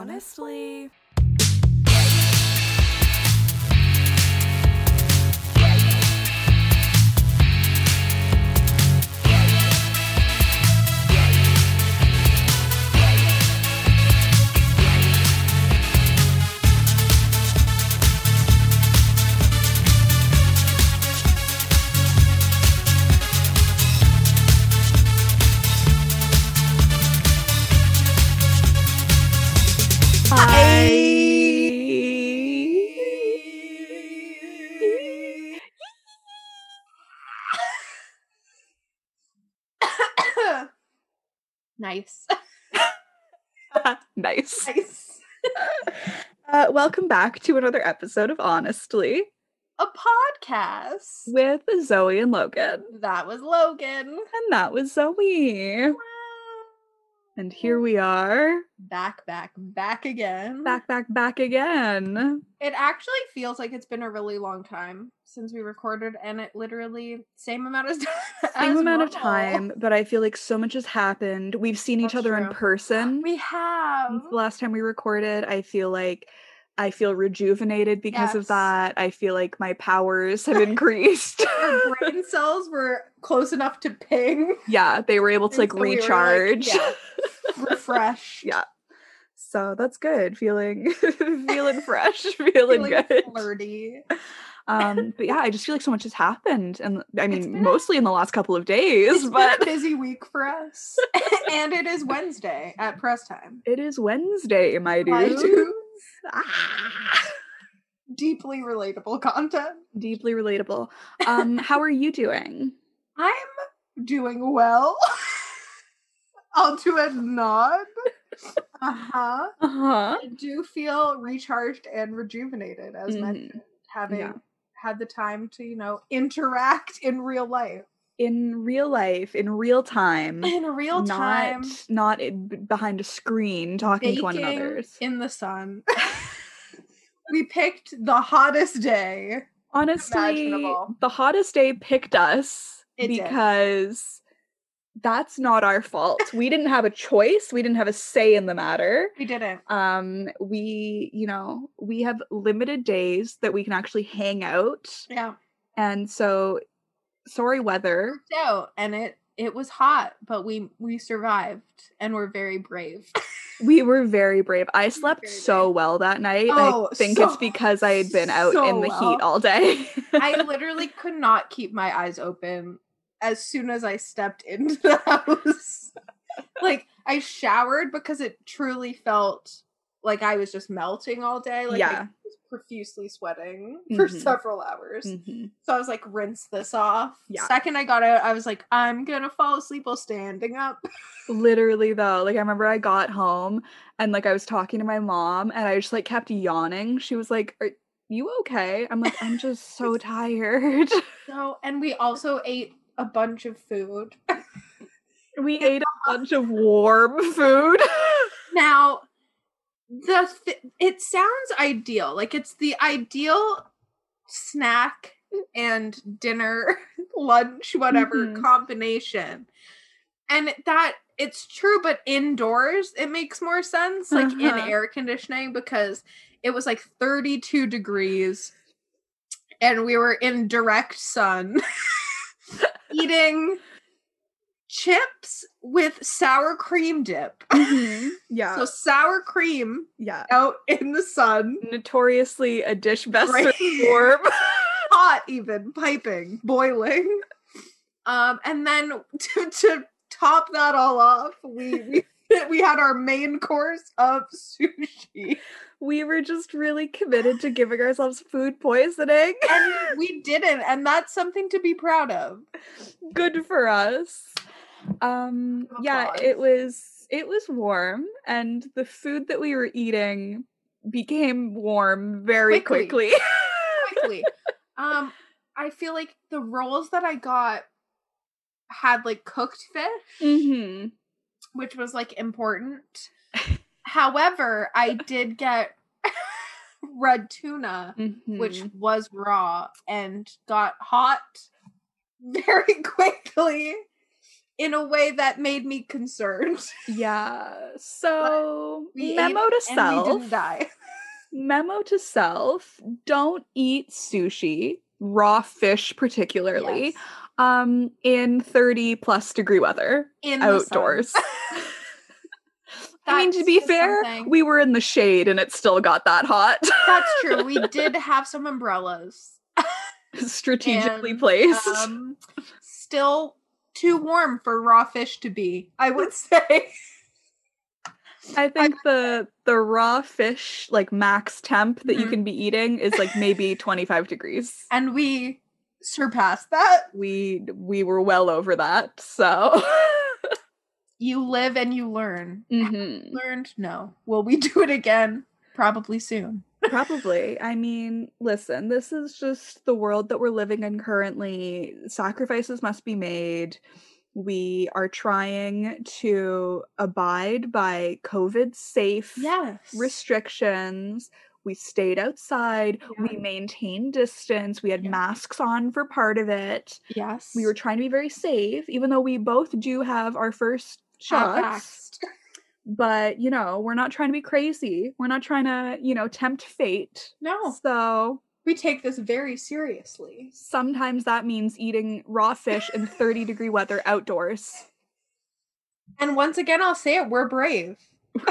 Honestly. nice. nice. nice. Uh, welcome back to another episode of Honestly A podcast. with Zoe and Logan. That was Logan. And that was Zoe. And here we are, Back, back, back again. back, back, back again. It actually feels like it's been a really long time since we recorded, and it literally same amount of time. Same amount of time, but I feel like so much has happened. We've seen each That's other in person. We have. Since the last time we recorded, I feel like I feel rejuvenated because of that. I feel like my powers have increased. Our brain cells were close enough to ping. yeah, they were able to like so we like, recharge. yeah, refresh. Yeah. So that's good. Feeling feeling fresh, feeling, Feeling good. flirty. Um, but yeah, I just feel like so much has happened. And I mean a- mostly in the last couple of days, but busy week for us, and it is Wednesday at press time. it is Wednesday, my dudes. Ah, Deeply relatable content. deeply relatable. Um, how are you doing? I'm doing well. I'll do a nod. Uh huh. Uh-huh. I do feel recharged and rejuvenated, as Mhm. mentioned, having Yeah. had the time to, you know, interact in real life. In real life, in real time. In real time, Not not in, behind a screen talking to one another in the sun. we picked the hottest day. Honestly, the hottest day picked us It did. because that's not our fault. we didn't have a choice. We didn't have a say in the matter. We didn't. Um, we, you know, we have limited days that we can actually hang out. Yeah. And so sorry weather. out and it it was hot but we we survived and we're very brave We were very brave. I slept Very so well that night. Oh, I think it's because I had been out so in the well. heat all day. i literally could not keep my eyes open as soon as i stepped into the house like i showered because it truly felt like i was just melting all day like Yeah. i was profusely sweating for Mhm. several hours Mhm. so i was like rinse this off Yeah. second i got out i was like i'm gonna fall asleep while standing up Literally though, like I remember I got home and like I was talking to my mom and I just like kept yawning. She was like, "Are you okay?" I'm like, "I'm just so tired." so and we also ate a bunch of food we ate a bunch of warm food. Now, the th- it sounds ideal. Like it's the ideal snack and dinner, lunch, whatever Mhm. combination. And that it's true, but indoors it makes more sense, like in Uh-huh. air conditioning, because it was like 32 degrees and we were in direct sun eating chips with sour cream dip. Mhm. Yeah. So sour cream yeah. out in the sun, Notoriously a dish best served warm. hot even, piping, boiling. Um, and then to, to top that all off, we we we had our main course of sushi, we were just really committed to giving ourselves food poisoning. and we didn't, and that's something to be proud of. Good for us. Um yeah, it was it was warm and the food that we were eating became warm very Quickly. quickly. Quickly, um, I feel like the rolls that I got had like cooked fish. hmm which was like important. However, I did get red tuna, which Mm-hmm. was raw and got hot very quickly in a way that made me concerned. Yeah. So memo to self. we didn't die. Memo to self: Don't eat sushi, raw fish particularly, Yes. um, in thirty plus degree weather In outdoors. I mean, to be fair, something- we were in the shade and it still got that hot. That's true. We did have some umbrellas. Strategically and, placed. Um, still too warm for raw fish to be, I would say. I think the the raw fish like max temp that you Mhm. can be eating is like maybe 25 degrees. And we surpassed that. We we were well over that. So You live and you learn. Mhm. Learned? No. Will we do it again? Probably soon. Probably. I mean, listen, this is just the world that we're living in currently. Sacrifices must be made. We are trying to abide by COVID safe Yes. restrictions. We stayed outside. We maintained distance. We had Yeah. masks on for part of it. yes. We were trying to be very safe, even though we both do have our first shots. But, you know, we're not trying to be crazy. We're not trying to, you know, tempt fate. No. So We take this very seriously. sometimes that means eating raw fish in 30 degree weather outdoors. And once again, I'll say it, we're brave.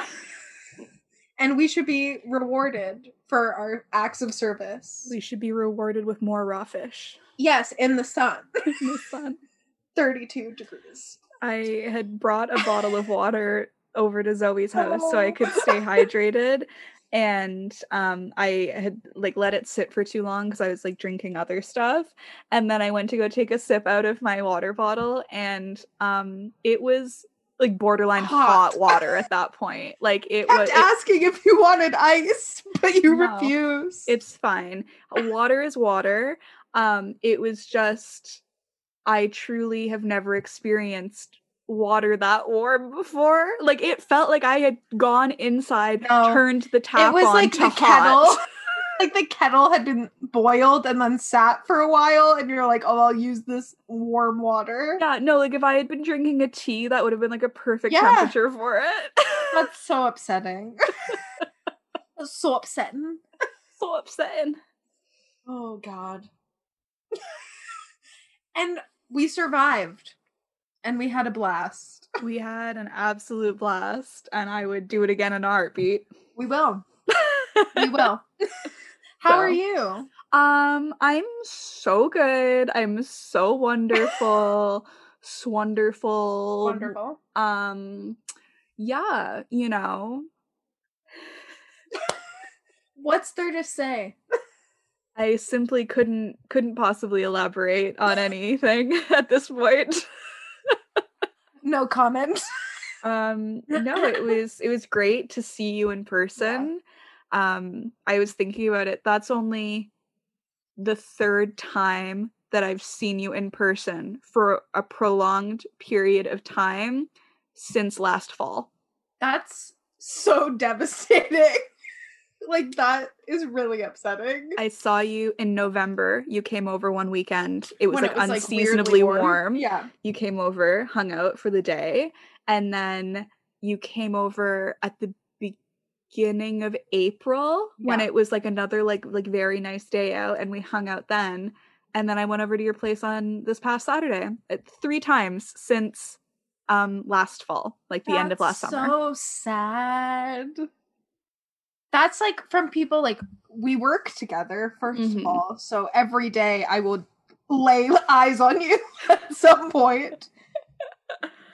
and we should be rewarded for our acts of service. We should be rewarded with more raw fish Yes, in the sun. in the sun. 32 degrees. I had brought a bottle of water over to Zoe's house so I Oh. could stay hydrated. And um, I had like let it sit for too long because I was like drinking other stuff. And then I went to go take a sip out of my water bottle, and um, it was like borderline hot, Hot. water at that point. Like it Kept was. it- asking if you wanted ice, but you No. refused. it's fine. Water is water. Um, it was just I truly have never experienced water that warm before. Like it felt like I had gone inside, No. turned the tap it was on like the hot. kettle. like the kettle had been boiled and then sat for a while, and you're like, oh, I'll use this warm water. Yeah, no, like if I had been drinking a tea, that would have been like a perfect Yeah. temperature for it. That's so upsetting. That's so upsetting. so upsetting. Oh god. and we survived. And we had a blast. We had an absolute blast, and I would do it again in a heartbeat. We will. We will. How are you? Um, I'm so good. I'm so wonderful. wonderful. Wonderful. Um, yeah, you know, What's there to say? I simply couldn't couldn't possibly elaborate on anything at this point. No comment. Um, no, it was it was great to see you in person. Um, I was thinking about it. That's only the third time that I've seen you in person for a prolonged period of time since last fall. That's so devastating. Like that is really upsetting. I saw you in November. You came over one weekend. It was When like weirdly unseasonably warm. Yeah. You came over, hung out for the day, and then you came over at the beginning of April when it was like another like like very nice day out and we hung out then. And then I went over to your place on this past Saturday. uh, Three times since um last fall, like the end of last summer. So sad. That's like from people like we work together 1st Mhm. of all, so every day I will lay eyes on you at some.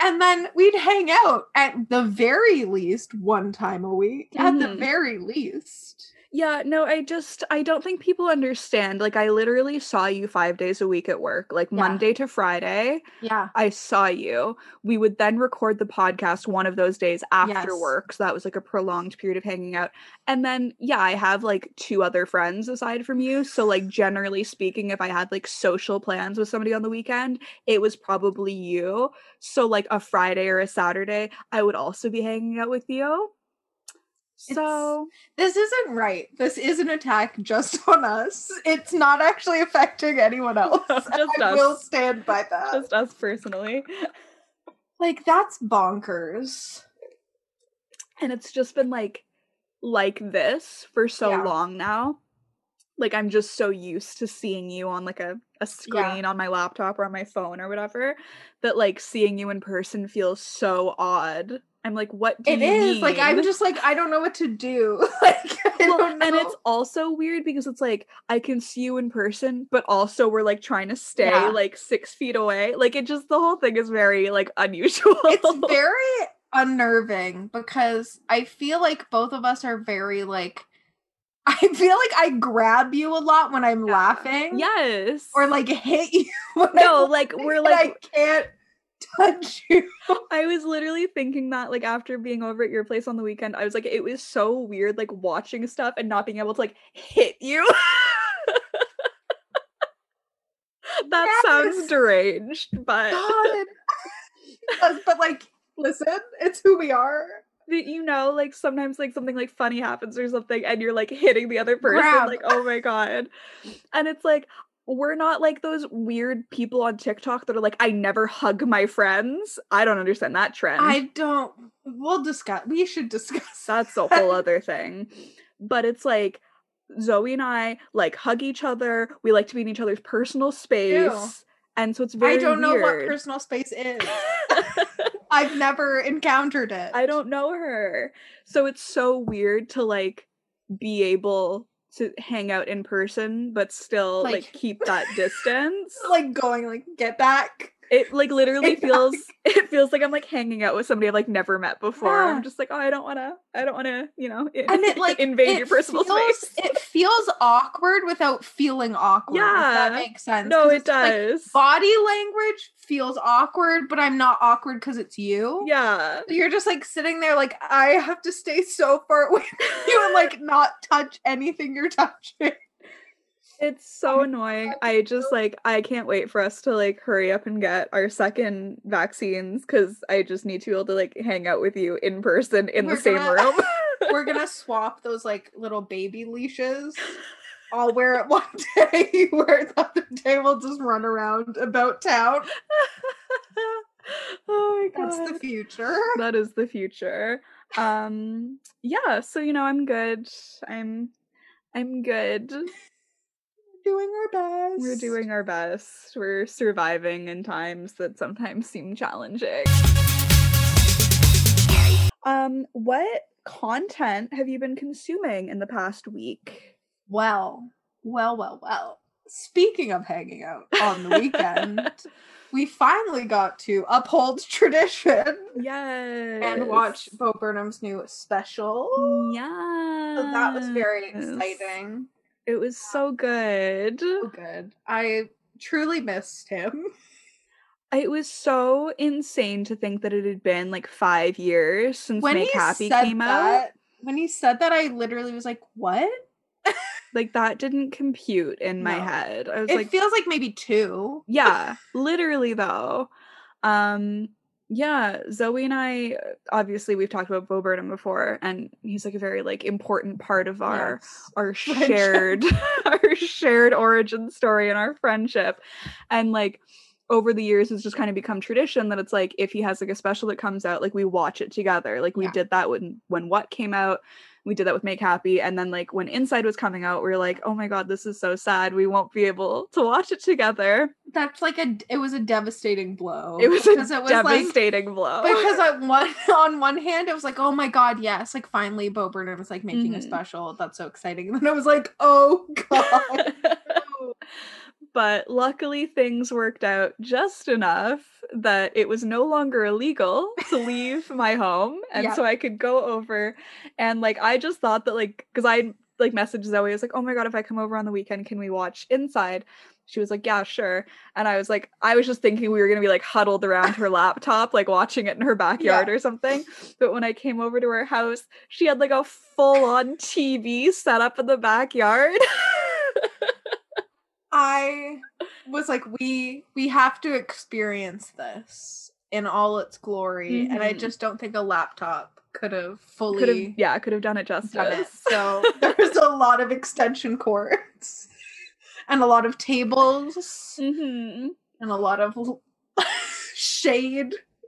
And then we'd hang out at the very least one time a week. At the Mhm. very least. Yeah, no, I just I don't think people understand. Like I literally saw you 5 days a week at work, like Yeah. Monday to Friday. Yeah. I saw you. We would then record the podcast one of those days after Yes. work. So that was like a prolonged period of hanging out. And then, yeah, I have like two other friends aside from you. So, like, generally speaking, if I had like social plans with somebody on the weekend, it was probably you. So, like, a Friday or a Saturday, I would also be hanging out with you. So, This isn't right. This is an attack just on us. It's not actually affecting anyone else. Just I us. will stand by that. just us personally. Like that's bonkers. And it's just been like like this for so Yeah. long now. Like I'm just so used to seeing you on like a, a screen on my laptop or on my phone or whatever that like seeing you in person feels so odd. I'm like, what do It you is like I'm just like I don't know what to do. like Well, and it's also weird because it's like I can see you in person, but also we're like trying to stay Yeah. like six feet away. Like it just the whole thing is very like unusual. it's very unnerving because I feel like both of us are very like I feel like I grab you a lot when I'm Yeah. laughing. yes. Or like hit you when no, I'm like we're like I can't touch you. I was literally thinking that like after being over at your place on the weekend, I was like, it was so weird like watching stuff and not being able to like hit you. that sounds deranged, but. But like listen, it's who we are. that you know, like sometimes like something like funny happens or something, and you're like hitting the other person, Grab. like, oh my god. And it's like we're not like those weird people on TikTok that are like, I never hug my friends. I don't understand that trend. I don't we'll discuss we should discuss That's a whole other thing. But it's like Zoe and I like hug each other. We like to be in each other's personal space. And so it's very I don't know what personal space is. I've never encountered it. I don't know her. So it's so weird to like be able to hang out in person but still like, Like- keep that distance. like going like get back. It like literally feels it feels like I'm like hanging out with somebody I've like never met before. Yeah. I'm just like, oh, I don't wanna I don't wanna, you know, And it like invade it your personal feels, space. It feels awkward without feeling awkward. if that makes sense. No, it it's like, does. body language feels awkward, but I'm not awkward because it's you. yeah. So You're just like sitting there, like I have to stay so far away from you and like not touch anything you're touching. It's so annoying. I just like I can't wait for us to like hurry up and get our second vaccines because I just need to be able to like hang out with you in person in We're the same gonna- room. We're gonna swap those like little baby leashes. I'll wear it one day, you wear it the other day, we'll just run around about town. oh my god. That's the future. that is the future. Um yeah, so you know I'm good. I'm I'm good. Doing our best. We're doing our best. We're surviving in times that sometimes seem challenging. Um, what content have you been consuming in the past week? well, well, well, well. Speaking of hanging out on the weekend, we finally got to uphold tradition Yes. and watch Bo Burnham's new special. Yeah. So that was very exciting. It was so good. So good. I truly missed him. It was so insane to think that it had been like five years since When Make Happy came out. that, when he said that, I literally was like, "What?" Like that didn't compute in my No. head. I was It like, feels like maybe two. yeah, literally though. Um, yeah, Zoe and I uh, obviously we've talked about Bo Burnham before, and he's like a very like important part of our Yes. our shared our shared origin story and our friendship and like over the years it's just kind of become tradition that it's like if he has like a special that comes out like we watch it together like we Yeah. did that when when what came out we did that with make happy. And then like when inside was coming out we were like oh my god this is so sad. We won't be able to watch it together. That's like a. It was a devastating blow. it was a because it was like devastating blow. because on one on one hand it was like oh my god yes. Like finally Bo Burnham is like making a Mhm. special. That's so exciting. And then I was like oh god. But luckily things worked out just enough that it was no longer illegal to leave my home and Yeah. so i could go over and like i just thought that like because i like messaged zoe i was like oh my god if i come over on the weekend can we watch inside? She was like yeah sure and i was like i was just thinking we were gonna be like huddled around her laptop like watching it in her backyard or something but when i came over to her house she had like a full-on tv set up in the backyard I was like we we have to experience this in all its glory and I Mhm. just don't think a laptop could have fully could have yeah could have done it justice done it. So there's a lot of extension cords and a lot of tables hmm and a lot of l-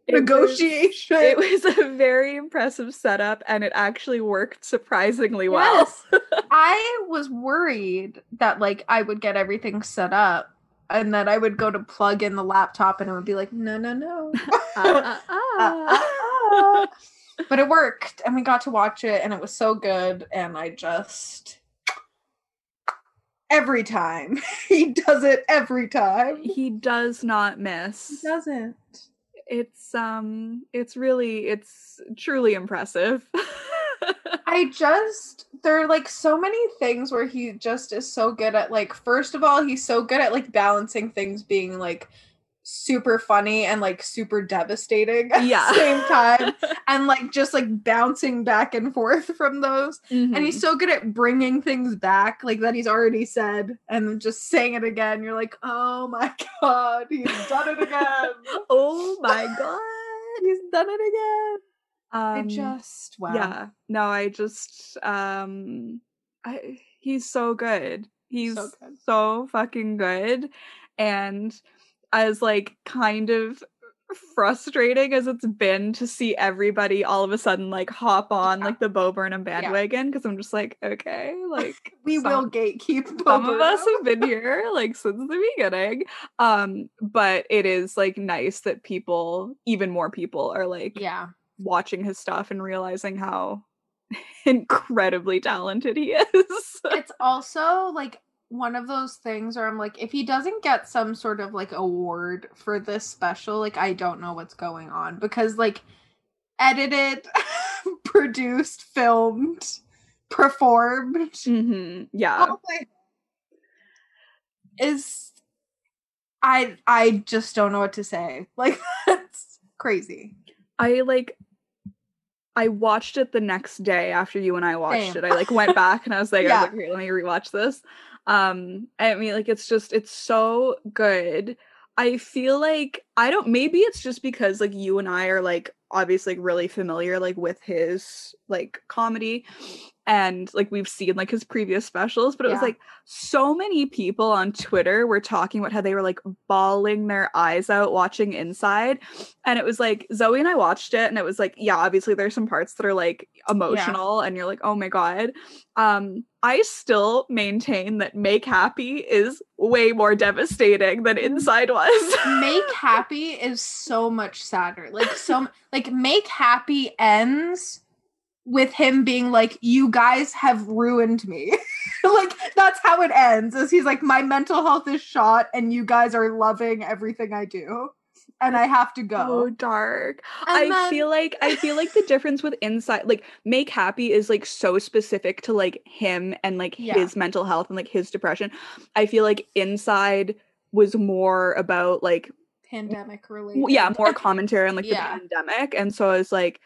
shade It was- negotiation. It was a very impressive setup and it actually worked surprisingly well. Yes. I was worried that like I would get everything set up and then I would go to plug in the laptop and it would be like, no, no, no. Ah, ah, Ah, ah. ah. but it worked and we got to watch it and it was so good and I just every time he does it every time. He does not miss. He doesn't. It's um it's really it's truly impressive. I just there are like so many things where he just is so good at like first of all he's so good at like balancing things being like super funny and like super devastating at Yeah. the same time and like just like bouncing back and forth from those and Mhm. he's so good at bringing things back like that he's already said and just saying it again you're like oh my god he's done it again oh my god, he's done it again. I Um, just wow yeah no i just um i he's so good he's So good. so fucking good and as like kind of frustrating as it's been to see everybody all of a sudden like hop on Yeah. like the Bo Burnham bandwagon because I'm just like okay like we some- will gatekeep some Bo of us have been here like since the beginning um but it is like nice that people even more people are like yeah watching his stuff and realizing how incredibly talented he is. it's also like one of those things where I'm like, if he doesn't get some sort of like award for this special, like I don't know what's going on because like edited, produced, filmed, performed, hmm Yeah. oh my is I I just don't know what to say. Like that's crazy. I like I watched it the next day after you and I watched Same. it. I like went back and I was like, I was like, okay, let me rewatch this. Um, I mean, like it's just it's so good. I feel like I don't maybe it's just because like you and I are like obviously like, really familiar like with his like comedy and like we've seen like his previous specials, but it was like so many people on Twitter were talking about how they were like bawling their eyes out watching Inside. And it was like Zoe and I watched it and it was like, yeah, obviously there's some parts that are like emotional and you're like, oh my God. Um, I still maintain that Make Happy is way more devastating than Inside was. Make Happy is so much sadder. Like so m- like Make Happy ends with him being like you guys have ruined me. like that's how it ends. Is he's like my mental health is shot and you guys are loving everything I do and I have to so go. dark. And I then- feel like I feel like the difference with inside like make happy is like so specific to like him and like Yeah. his mental health and like his depression. I feel like inside was more about like pandemic related. yeah, more commentary on like Yeah. the pandemic and so I was like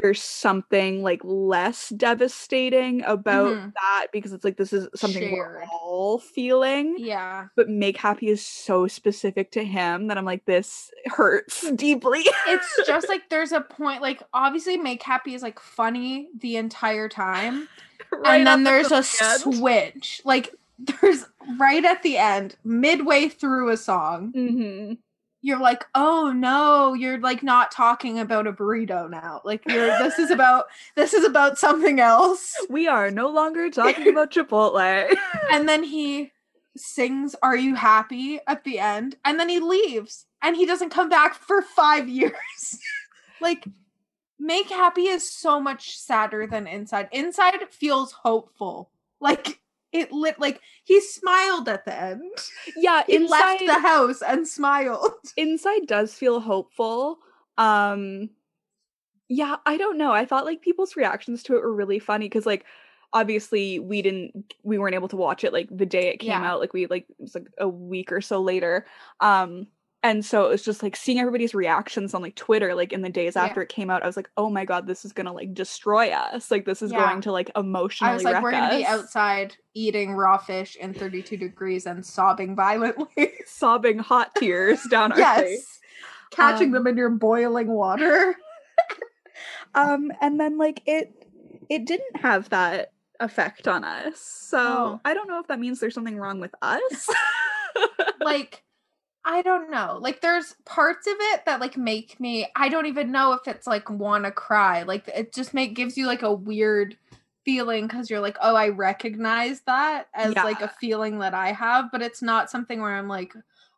there's something like less devastating about Mhm. that because it's like this is something we're all feeling Yeah. but make happy is so specific to him that I'm like this hurts deeply. It's just like there's a point like obviously Make Happy is like funny the entire time. Right and then there's until a end. switch. Like there's right at the end, midway through a song, Mhm. You're like, "Oh no, you're like not talking about a burrito now. Like you're this is about this is about something else." We are no longer talking about Chipotle. And then he sings "Are You Happy?" at the end, and then he leaves and he doesn't come back for 5 years. like Make Happy is so much sadder than Inside. Inside feels hopeful. Like it lit like he smiled at the end. yeah, He inside left the house and smiled. inside does feel hopeful. Um yeah, I don't know. I thought like people's reactions to it were really funny cuz like obviously we didn't we weren't able to watch it like the day it came Yeah. out like we like it was like a week or so later. Um and so it was just like seeing everybody's reactions on like Twitter like in the days Yeah. after it came out I was like, "Oh my god, this is going to like destroy us. Like this is Yeah. going to like emotionally I was like, we're gonna be outside eating raw fish in 32 degrees and sobbing violently. sobbing hot tears down our face. Catching Um, them in your boiling water. Um, and then like it, it didn't have that effect on us. So No. I don't know if that means there's something wrong with us. like I don't know. Like there's parts of it that like make me I don't even know if it's like want to cry. Like it just make gives you like a weird feeling cuz you're like, "Oh, I recognize that as like a feeling that I have, but it's not something where I'm like,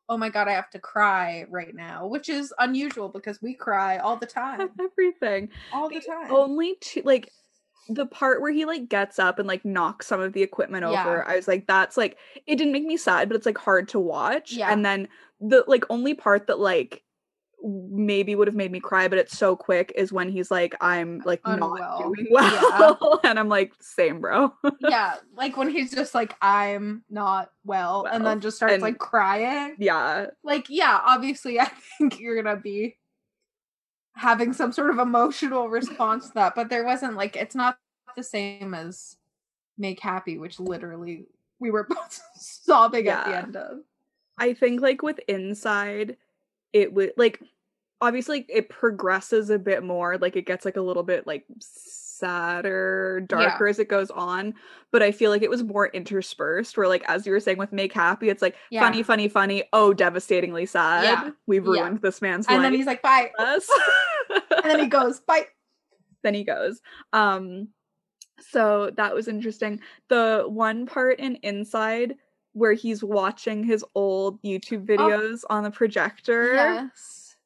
"Oh my god, I have to cry right now," which is unusual because we cry all the time. Everything. All the The time. Only two like the part where he like gets up and like knocks some of the equipment Yeah. over, I was like, that's like it didn't make me sad, but it's like hard to watch. Yeah. And then the like only part that like maybe would have made me cry, but it's so quick is when he's like, I'm like Unwell. not doing well. and I'm like, same bro. yeah, like when he's just like I'm not well, and then just starts and- like crying. yeah. like yeah obviously i think you're gonna be having some sort of emotional response to that but there wasn't like it's not the same as make happy which literally we were both sobbing at the end of I think like with inside, it would like obviously it progresses a bit more. Like it gets like a little bit like sadder, darker as it goes on. But I feel like it was more interspersed where like as you were saying with Make Happy, it's like Yeah. funny, funny, funny, oh devastatingly sad. Yeah. We've Yeah. ruined this man's and life. then he's like bye Us. and then he goes bye then he goes. Um so that was interesting. The one part in Inside where he's watching his old YouTube videos on the projector yes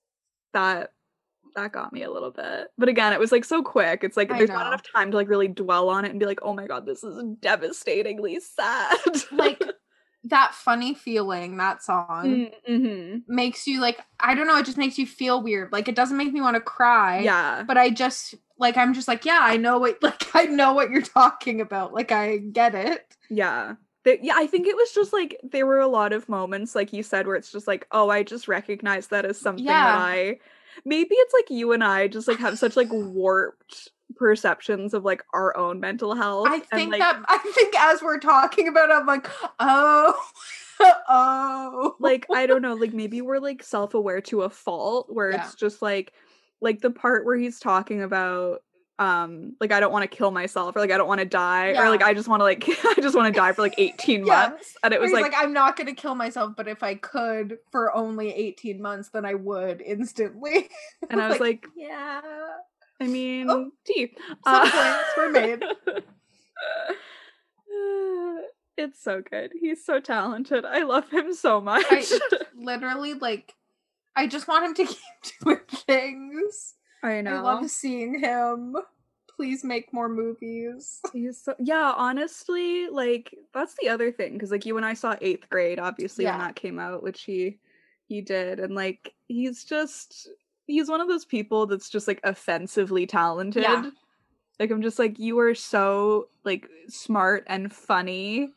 that that got me a little bit. But again, it was like so quick. It's like I there's not enough time to like really dwell on it and be like, "Oh my god, this is devastatingly sad." like that funny feeling that song mm-hmm. makes you like i don't know it just makes you feel weird like it doesn't make me want to cry yeah. but I just like I'm just like, yeah, I know what like I know what you're talking about. Like I get it. Yeah. Yeah, I think it was just like there were a lot of moments, like you said, where it's just like, oh, I just recognize that as something Yeah. that I maybe it's like you and I just like have such like warped perceptions of like our own mental health. I and, think like, that I think as we're talking about it, I'm like, oh oh like I don't know, like maybe we're like self-aware to a fault where Yeah. it's just like like the part where he's talking about um like I don't want to kill myself or like I don't want to die or like I just want to like I just want to die for like 18 Yeah. months and it was like, like, I'm not gonna kill myself, but if I could for only 18 months, then I would instantly. and I was like, yeah. I mean, Oh, tea. some points were made. it's so good. He's so talented. I love him so much. I literally like I just want him to keep doing things. I know. I love seeing him. Please make more movies. He's so yeah, honestly, like that's the other thing because like you and I saw eighth grade, obviously when that came out, which he he did, and like he's just he's one of those people that's just like offensively talented. Yeah. Like I'm just like you are so like smart and funny.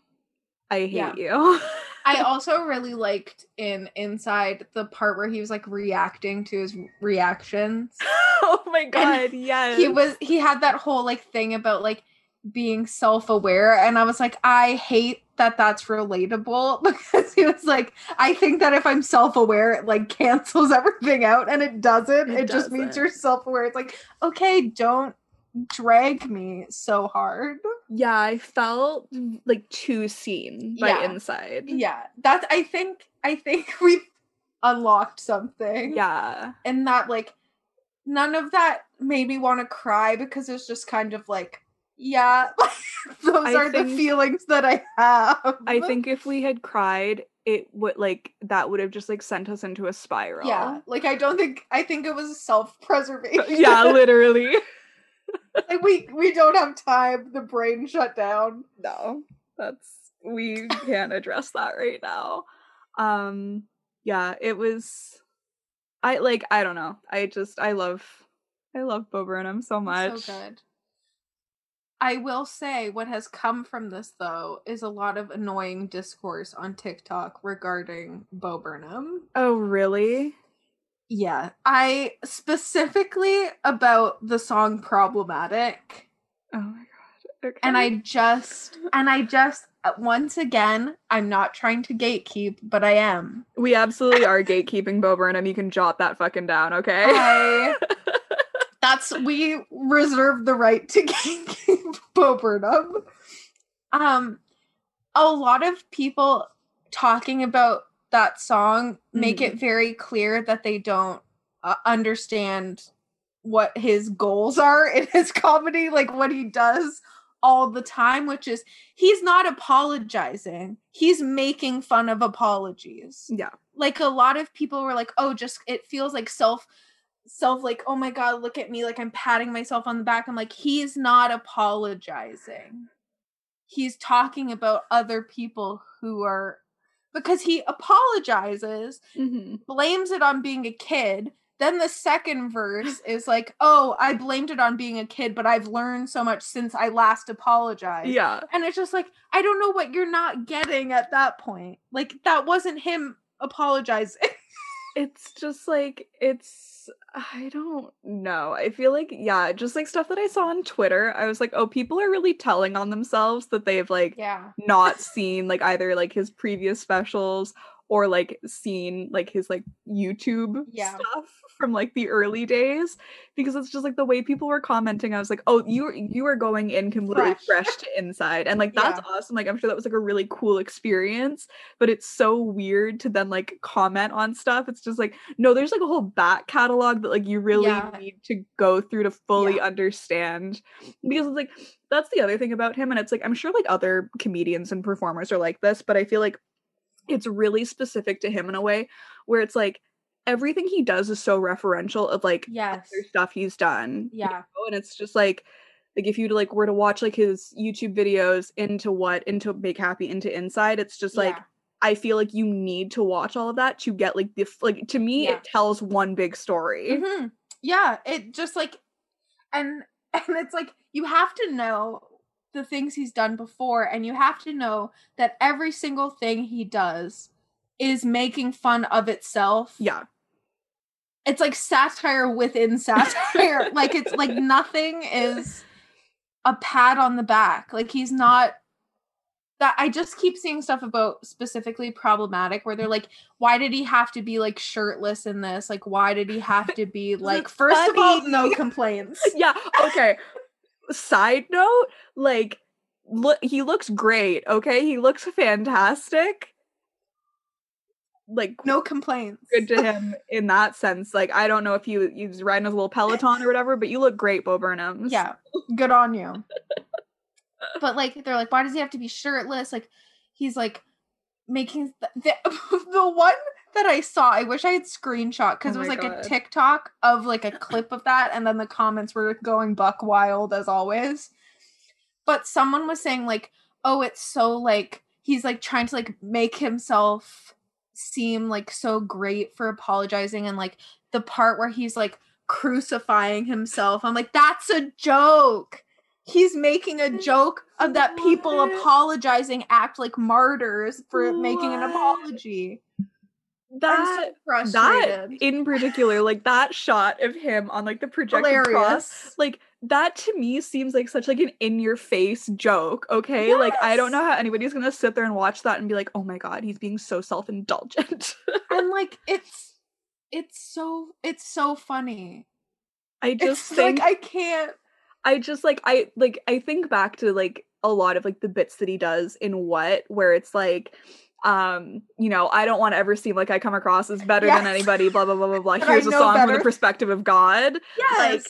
I hate Yeah. you. I also really liked in Inside the part where he was like reacting to his reactions. oh my god, yes. He was he had that whole like thing about like being self-aware and I was like I hate that that's relatable because he was like I think that if I'm self-aware it like cancels everything out and it doesn't. It, It just means you're self-aware. It's like okay, don't drag me so hard. Yeah, I felt like too seen by Yeah. inside. Yeah, that's I think I think we've unlocked something. Yeah. and that like none of that made me want to cry because it's just kind of like yeah those I are the feelings that i have I think if we had cried, it would like that would have just like sent us into a spiral. yeah like i don't think i think it was self-preservation yeah, literally. like we we don't have time the brain shut down No. That's we can't address that right now. Um yeah, it was I like I don't know. I just I love I love Bo Burnham so much. so good i will say what has come from this though is a lot of annoying discourse on tiktok regarding bo burnham Oh, really? Yeah. I specifically about the song Problematic. Oh my god. Okay. And I just, and I just, uh, once again, I'm not trying to gatekeep, but I am. we absolutely are gatekeeping Bo Burnham. You can jot that fucking down, okay? I, that's, we reserve the right to gatekeep Bo Burnham. Um, a lot of people talking about that song make Mhm. it very clear that they don't uh, understand what his goals are in his comedy, like what he does all the time, which is he's not apologizing. He's making fun of apologies. Yeah. Like a lot of people were like, "Oh, just it feels like self self like, "Oh my god, look at me like I'm patting myself on the back." I'm like, "He's not apologizing." He's talking about other people who are because he apologizes hmm blames it on being a kid. Then the second verse is like, "Oh, I blamed it on being a kid, but I've learned so much since I last apologized." Yeah. And it's just like, I don't know what you're not getting at that point. Like that wasn't him apologizing. It's just like it's I don't know. I feel like yeah, just like stuff that I saw on Twitter, I was like, "Oh, people are really telling on themselves that they've like yeah. not seen like either like his previous specials or like seen like his like YouTube Yeah. stuff from like the early days because it's just like the way people were commenting I was like oh you you are going in completely Fresh. fresh, to inside and like that's awesome like I'm sure that was like a really cool experience but it's so weird to then like comment on stuff it's just like no there's like a whole back catalog that like you really Yeah. need to go through to fully Yeah. understand because it's like that's the other thing about him and it's like i'm sure like other comedians and performers are like this but i feel like it's really specific to him in a way where it's like everything he does is so referential of like Yes. other stuff he's done you Yeah. know? and it's just like like if you like were to watch like his youtube videos into what into make happy into inside it's just like Yeah. i feel like you need to watch all of that to get like the like to me Yeah. it tells one big story Mhm. Yeah, it just like and and it's like you have to know the things he's done before and you have to know that every single thing he does is making fun of itself. yeah It's like satire within satire. like it's like nothing is a pat on the back. Like he's not that I just keep seeing stuff about specifically problematic where they're like, why did he have to be like shirtless in this? Like, why did he have to be like, first of all, no complaints. yeah okay side note like look he looks great okay he looks fantastic like No complaints. good to him in that sense like i don't know if you he's riding his little peloton or whatever but you look great bo burnhams Yeah, good on you. but like, they're like, why does he have to be shirtless? Like, he's like making th- the the one that I saw. I wish I had screenshot because Oh it was like God. a TikTok of like a clip of that, and then the comments were going buck wild as always. But someone was saying like, oh, it's so like he's like trying to like make himself seem like so great for apologizing and like the part where he's like crucifying himself. I'm like, that's a joke. He's making a joke of that people What? apologizing act like martyrs for making an apology. That so that in particular like that shot of him on like the projected cross like that to me seems like such like an in your face joke okay like i don't know how anybody's gonna sit there and watch that and be like oh my god he's being so self-indulgent and like it's it's so it's so funny. i just It's think like I can't. I just like I like I think back to like a lot of like the bits that he does in what where it's like um you know I don't want to ever seem like I come across as better than anybody blah blah blah blah blah here's a song from the perspective of God Yes.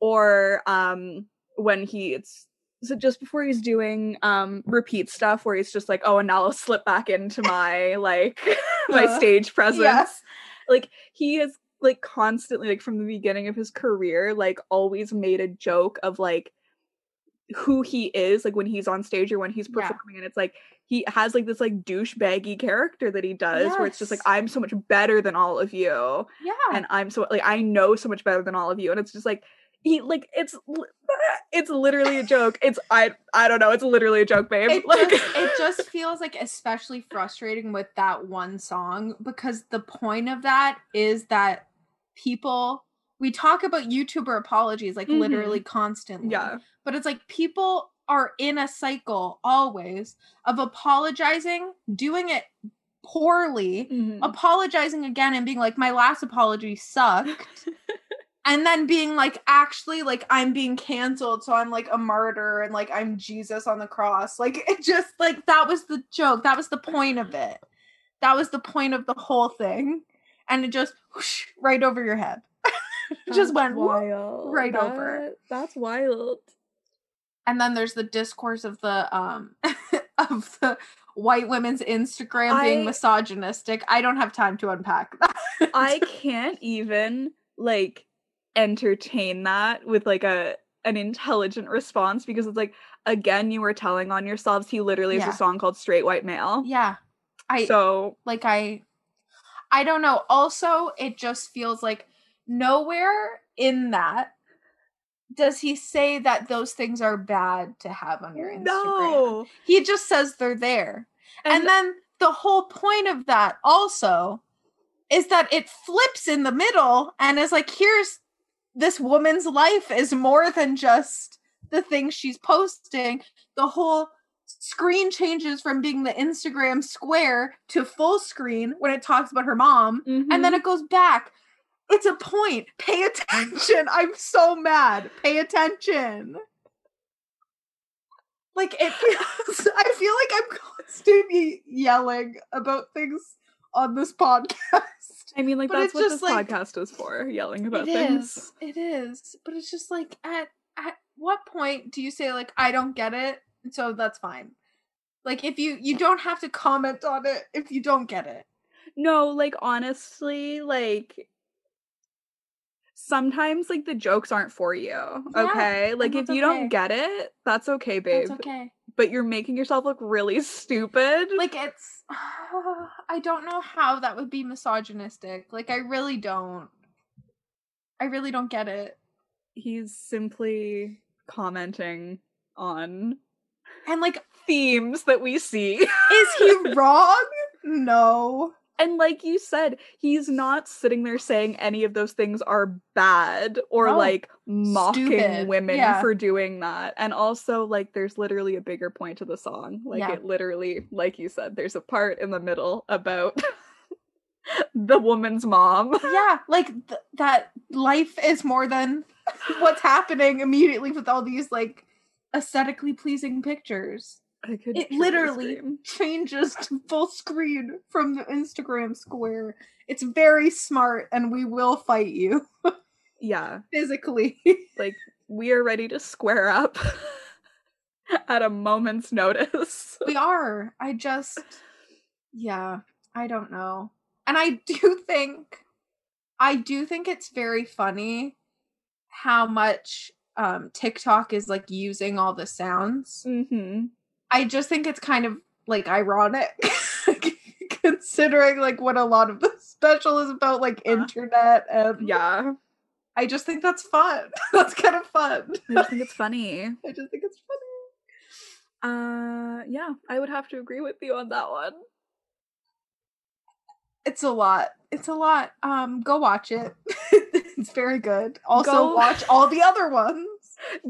or um when he it's so just before he's doing um repeat stuff where he's just like oh and now I'll slip back into my like my Uh, stage presence yes. like he is like constantly like from the beginning of his career like always made a joke of like who he is like when he's on stage or when he's Yeah. performing and it's like he has like this like douchebaggy character that he does where it's just like i'm so much better than all of you Yeah. and i'm so like i know so much better than all of you and it's just like he like it's it's literally a joke it's i i don't know it's literally a joke babe it like just, it just feels like especially frustrating with that one song because the point of that is that people we talk about YouTuber apologies like Mhm. literally constantly. yeah But it's like people are in a cycle always of apologizing, doing it poorly, Mhm. apologizing again and being like my last apology sucked. and then being like actually like i'm being canceled so i'm like a martyr and like i'm jesus on the cross like it just like that was the joke that was the point of it That was the point of the whole thing. And it just whoosh, right over your head. just went wild. right over. That- That's wild. And then there's the discourse of the um of the white women's Instagram being I- misogynistic. I don't have time to unpack that. I can't even like entertain that with like a an intelligent response because it's like again you were telling on yourselves he literally has Yeah. a song called straight white male yeah. I so like I I don't know. Also, it just feels like nowhere in that does he say that those things are bad to have on your Instagram. no He just says they're there. and, and then the whole point of that also is that it flips in the middle and is like here's this woman's life is more than just the things she's posting the whole screen changes from being the instagram square to full screen when it talks about her mom and then Mhm. it goes back it's a point pay attention i'm so mad pay attention like it feels i feel like i'm constantly yelling about things on this podcast I mean like but that's what this like- podcast is for yelling about It things is. It is. But it's just like at at what point do you say like I don't get it? So that's fine. Like if you you don't have to comment on it if you don't get it. no like honestly like sometimes like the jokes aren't for you Yeah, okay like if you okay. don't get it that's okay babe That's okay. but you're making yourself look really stupid Like it's I don't know how that would be misogynistic. Like I really don't. I really don't get it. he's simply commenting on And like themes that we see. is he wrong? No. And like you said, he's not sitting there saying any of those things are bad or No. like mocking Stupid. women Yeah. for doing that. And also like there's literally a bigger point to the song. Like Yeah. it literally like you said there's a part in the middle about the woman's mom. yeah like th- that life is more than what's happening immediately with all these like aesthetically pleasing pictures I could it literally scream. changes to full screen from the instagram square it's very smart and we will fight you Yeah. physically like we are ready to square up at a moment's notice. we are i just yeah i don't know and i do think i do think it's very funny how much um tiktok is like using all the sounds hmm i just think it's kind of like ironic considering like what a lot of the special is about like Uh, internet and Yeah, i just think that's fun. That's kind of fun. I just think it's funny. i just think it's funny. Uh, yeah, I would have to agree with you on that one. it's a lot. It's a lot. Um go watch it. It's very good. Also Go- watch all the other ones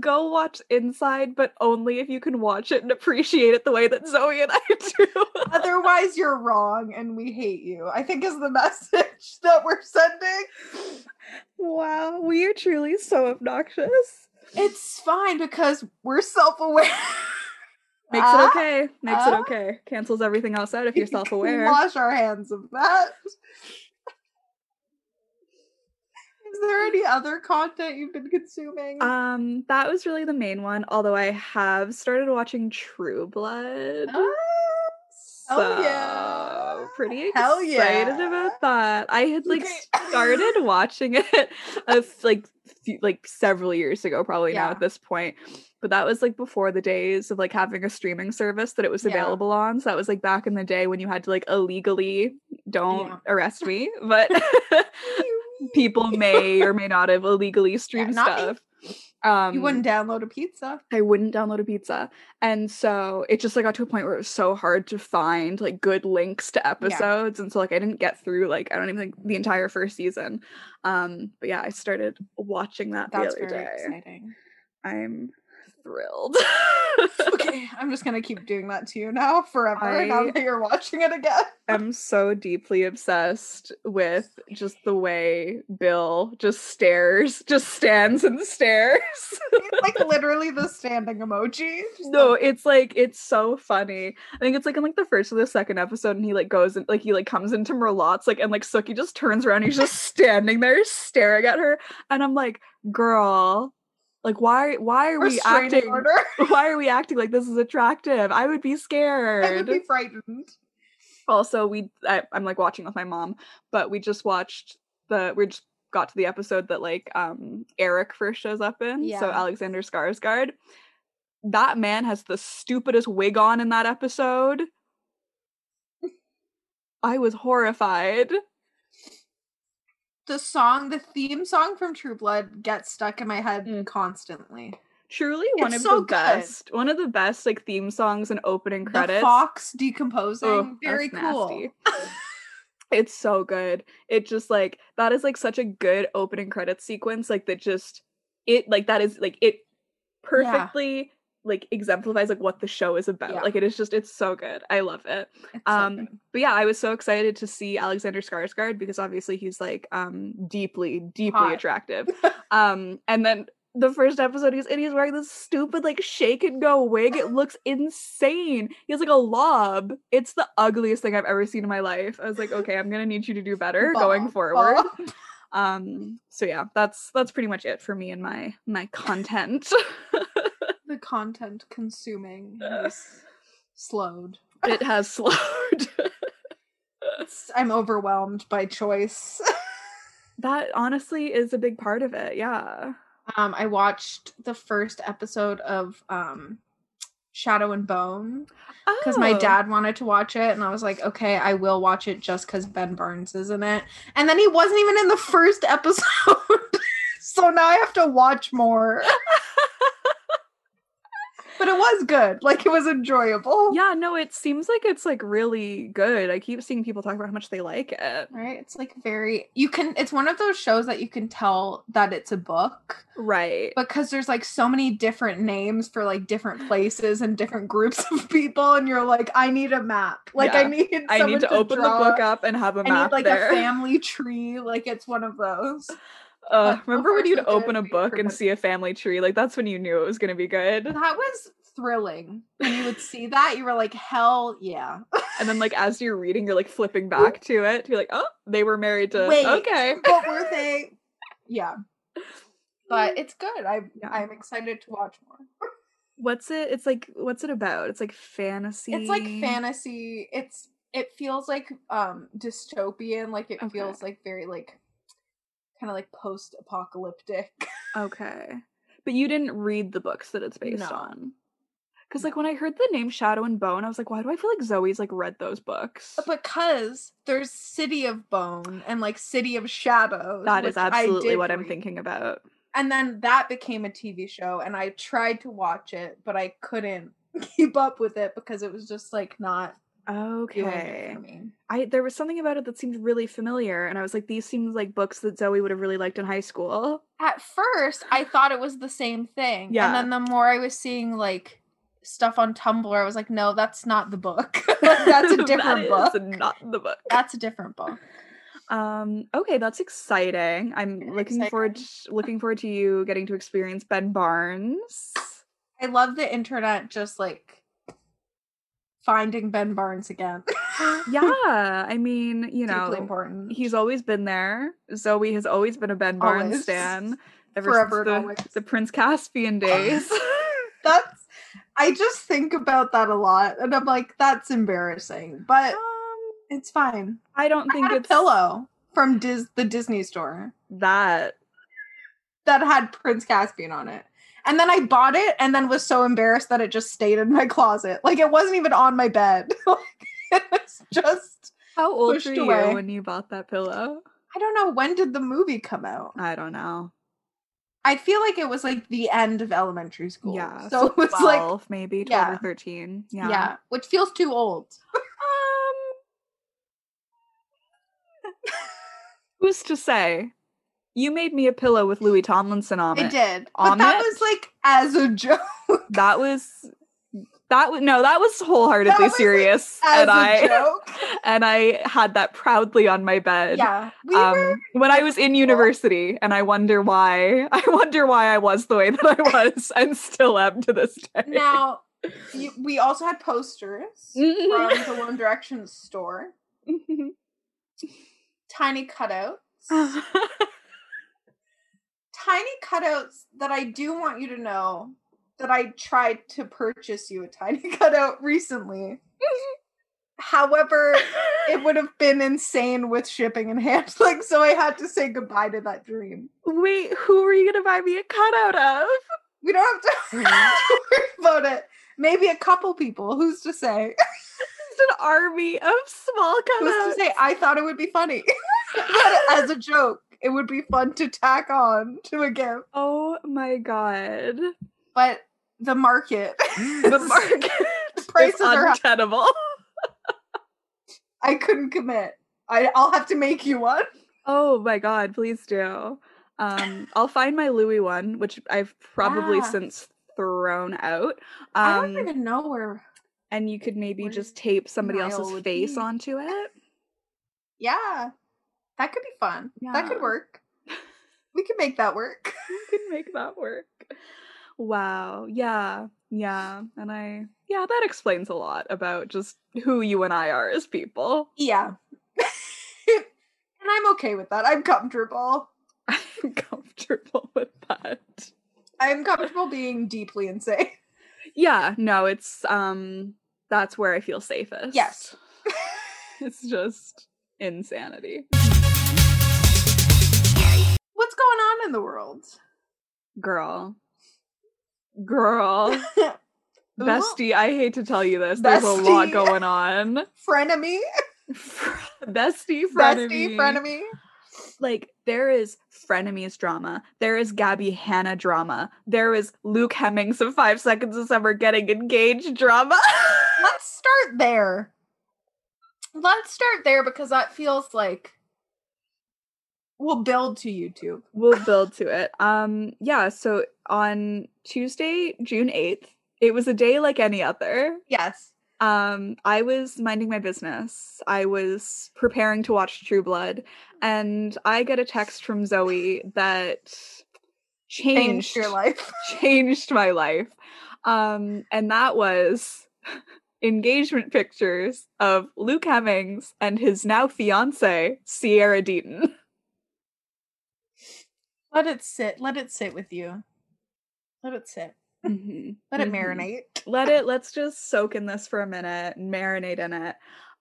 Go watch Inside, but only if you can watch it and appreciate it the way that Zoe and I do. otherwise you're wrong and we hate you i think is the message that we're sending wow, we are truly so obnoxious. it's fine because we're self-aware Makes Ah, it okay. Makes ah. it okay. Cancels everything else out if you're self-aware. Wash our hands of that. There any other content you've been consuming? Um, that was really the main one. Although I have started watching True Blood. Oh, hell So, yeah. Pretty excited Hell yeah. about that. I had like started watching it a f- like few, like several years ago, probably now at this point. But that was like before the days of like having a streaming service that it was Yeah. available on. So that was like back in the day when you had to like illegally don't Yeah. arrest me, but people may or may not have illegally streamed me. stuff. Um, you wouldn't download a pizza. I wouldn't download a pizza. And so it just like got to a point where it was so hard to find like good links to episodes. And so like I didn't get through like I don't even think the entire first season. Um but yeah, I started watching that That's the other very day. exciting. I'm thrilled. okay, I'm just gonna keep doing that to you now forever. now that you're watching it again. I'm so deeply obsessed with just the way Bill just stares, just stands and stares. It's like literally the standing emoji. No, like- it's like it's so funny. I think it's like in like the first or the second episode, and he like goes and like he like comes into Merlotte's like and like Sookie just turns around, he's just standing there staring at her, and I'm like, girl, like why why are we restraining acting? Why are we acting like this is attractive? I would be scared. I would be frightened. also we I, i'm like watching with my mom but we just watched the we just got to the episode that like um eric first shows up in Yeah. so alexander skarsgård that man has the stupidest wig on in that episode i was horrified The song, the theme song from True Blood gets stuck in my head Mm. constantly. truly one It's of so the good. best one of the best like theme songs and opening credits The fox decomposing, Ugh, very cool. it's so good. It just like that is like such a good opening credit sequence. Like that just it like that is like it perfectly like exemplifies like what the show is about. Yeah. Like it is just it's so good. I love it. It's Um good. but yeah, I was so excited to see Alexander Skarsgård because obviously he's like um deeply deeply Hot. attractive. um and then the first episode he's and he's wearing this stupid like shake and go wig. It looks insane. He has like a lob. It's the ugliest thing I've ever seen in my life. I was like, okay, I'm gonna need you to do better going forward. Bob. Um so yeah, that's that's pretty much it for me and my my content. The content consuming has slowed. it has slowed. I'm overwhelmed by choice. that honestly is a big part of it. Yeah. Um, I watched the first episode of um, Shadow and Bone because my Oh. dad wanted to watch it, and I was like, okay, I will watch it just because Ben Barnes is in it. And then he wasn't even in the first episode, so now I have to watch more. But it was good, like it was enjoyable. Yeah, no, it seems like it's like really good. I keep seeing people talk about how much they like it. Right? It's like very you can it's one of those shows that you can tell that it's a book Right. because there's like so many different names for like different places and different groups of people and you're like I need a map. Like I need I someone need to open draw. the book up and have a I map need like there. a family tree. Like it's one of those. Uh, remember when you'd open a book and see a family tree? Like that's when you knew it was gonna be good. That was thrilling. When you would see that, you were like, hell yeah. And then like as you're reading, you're like flipping back to it. You're like, oh, they were married to Wait. okay. what were they? Yeah. But it's good. I Yeah. I'm excited to watch more. What's it? It's like what's it about? It's like fantasy. It's like fantasy. It's it feels like um dystopian, like it Okay. feels like very like kind of like post-apocalyptic. Okay. But you didn't read the books that it's based No. on. Because like when I heard the name Shadow and Bone, I was like, why do I feel like Zoe's like read those books? Uh, because there's City of Bone and like City of Shadows. That is absolutely what I'm thinking about. And then that became a TV show and I tried to watch it, but I couldn't keep up with it because it was just like not Okay. I there was something about it that seemed really familiar, and I was like, these seems like books that Zoe would have really liked in high school. At first, I thought it was the same thing. Yeah. And then the more I was seeing like stuff on Tumblr, I was like, no, that's not the book. that's a different That book. not the book. That's a different book. Um. Okay, that's exciting. I'm looking forward looking forward to you getting to experience Ben Barnes. I love the internet just like finding Ben Barnes again. yeah, I mean, you know, Deeply important. he's always been there. Zoe has always been a Ben Barnes Always. stan ever Forever since the, the Prince Caspian days. That's I just think about that a lot and I'm like, that's embarrassing. But um, it's fine. I don't I think a it's pillow from Dis- the Disney store that. that had Prince Caspian on it. And then I bought it and then was so embarrassed that it just stayed in my closet. Like it wasn't even on my bed. like, it was just How old were you away. when you bought that pillow? I don't know when did the movie come out? I don't know. I feel like it was like the end of elementary school. Yeah, So, it was like 12, maybe 12 or yeah. 13. yeah. Yeah. which feels too old. Um, who's to say? You made me a pillow with Louis Tomlinson on I it. did. But On that it? was like as a joke. That was that was no, that was wholeheartedly That was, like, serious. As and a I joke. and I had that proudly on my bed. Yeah. We were um, when I was in university, and I wonder why. I wonder why I was the way that I was, and still am to this day. now you, we also had posters from the One Direction store. Tiny cutouts. Tiny cutouts that I do want you to know that I tried to purchase you a tiny cutout recently. However, it would have been insane with shipping and handling, so I had to say goodbye to that dream. Wait, who were you gonna buy me a cutout of? We don't have to, to worry about it. Maybe a couple people. Who's to say? It's an army of small Who's cutouts. to say? I thought it would be funny. but as a joke, it would be fun to tack on to a gift. Oh my god. But the market, The market prices are untenable. I couldn't commit. I, I'll have to make you one. Oh my god, please do. Um, I'll find my Louis one, which I've probably Yeah. since thrown out. I Um, don't even know where. and you could maybe just tape somebody else's face be. onto it. Yeah, that could be fun. That could work. We could make that work. we could make that work. Wow. Yeah. Yeah. And I, yeah, that explains a lot about just who you and I are as people. Yeah. and I'm okay with that. I'm comfortable. I'm comfortable with that. I'm comfortable being deeply insane. Yeah. No, it's, um, that's where I feel safest. Yes. it's just insanity. What's going on in the world? Girl. Girl. Bestie, I hate to tell you this. There's a lot going on. Frenemy? Bestie, Bestie, frenemy. frenemy? like there is frenemies drama there is gabbie hanna drama there is luke hemmings of five seconds of summer getting engaged drama Let's start there. Let's start there because that feels like we'll build to YouTube. we'll build to it um yeah so on tuesday june 8th it was a day like any other Yes. um i was minding my business i was preparing to watch true blood and i get a text from zoe that changed Changed your life. changed my life. Um, and that was engagement pictures of Luke Hemmings and his now fiance, Sierra Deaton. Let it sit. Let it sit with you. Let it sit. Mhm, Let it mhm. marinate. Let it, let's just soak in this for a minute and marinate in it.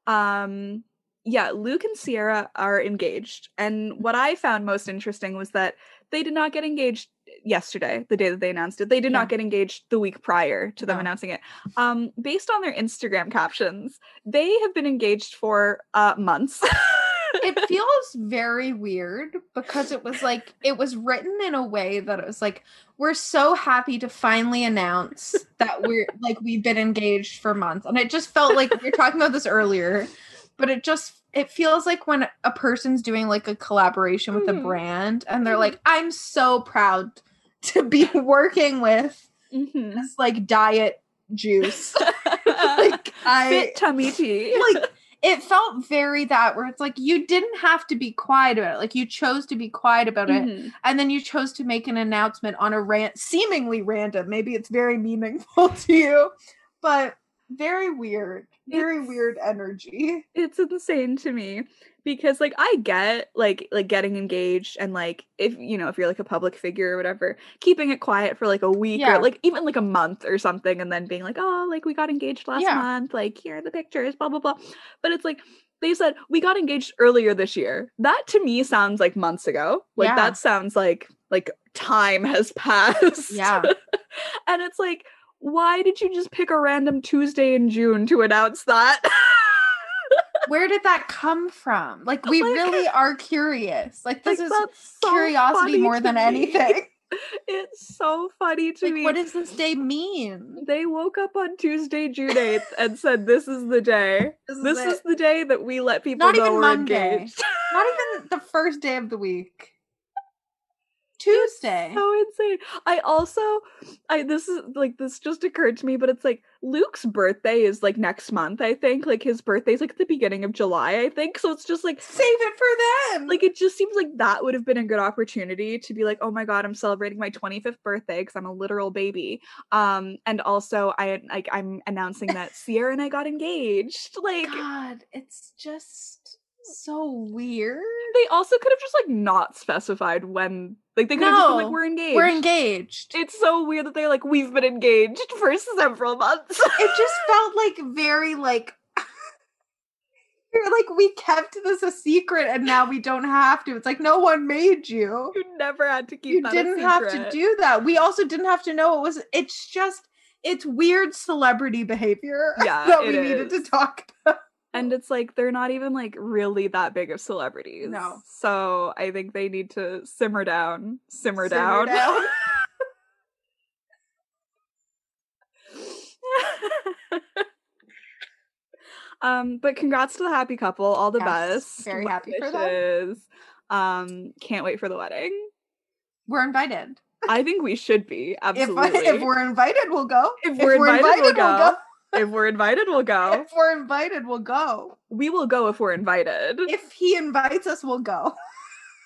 Um, yeah, Luke and Sierra are engaged. And what I found most interesting was that they did not get engaged yesterday, the day that they announced it. They did Yeah. not get engaged the week prior to them No. announcing it. Um, based on their Instagram captions, they have been engaged for uh months. it feels very weird because it was like it was written in a way that it was like we're so happy to finally announce that we're like we've been engaged for months and it just felt like we were talking about this earlier but it just it feels like when a person's doing like a collaboration with a Mhm. brand and they're Mhm. like i'm so proud to be working with Mhm. this like diet juice like i Fit tummy tea. like it felt very that where it's like you didn't have to be quiet about it like you chose to be quiet about it Mhm. and then you chose to make an announcement on a rant seemingly random maybe it's very meaningful to you but very weird very It's- weird energy it's insane to me because like i get like like getting engaged and like if you know if you're like a public figure or whatever keeping it quiet for like a week Yeah. or like even like a month or something and then being like oh like we got engaged last Yeah. month like here are the pictures blah blah blah but it's like they said we got engaged earlier this year that to me sounds like months ago like Yeah. that sounds like like time has passed Yeah. and it's like why did you just pick a random tuesday in june to announce that where did that come from like we Like- really are curious like this Like, is so curiosity more than me. anything It's so funny to like me. what does this day mean they woke up on Tuesday, June 8th, and said, This is the day. this is, This is the day that we let people Not know even we're Monday. engaged. not even the first day of the week Wednesday. so insane. I also I this is like this just occurred to me, but it's like Luke's birthday is like next month, I think. Like his birthday's like the beginning of July, I think. So it's just like Save it for them. like it just seems like that would have been a good opportunity to be like, oh my god, I'm celebrating my 25th birthday because I'm a literal baby. Um, and also I like I'm announcing that Sierra and I got engaged. Like God, it's just so weird. they also could have just like not specified when like they could have just been like we're engaged. We're engaged. It's so weird that they're like, we've been engaged for several months. it just felt like very like You're like we kept this a secret and now we don't have to. It's like no one made you. you never had to keep You didn't have to do that. We also didn't have to know it was it's just it's weird celebrity behavior Yeah, that we needed to talk about. And it's like they're not even like really that big of celebrities. No. So I think they need to simmer down, simmer, Simmer down. down. um, but congrats to the happy couple, all the Yes, best. very Well happy for them. wishes. Um, can't wait for the wedding. We're invited. I think we should be absolutely. if we're invited, we'll go. If we're invited, we'll go. If we're invited, we'll go. If we're invited, we'll go. We will go if we're invited. If he invites us, we'll go.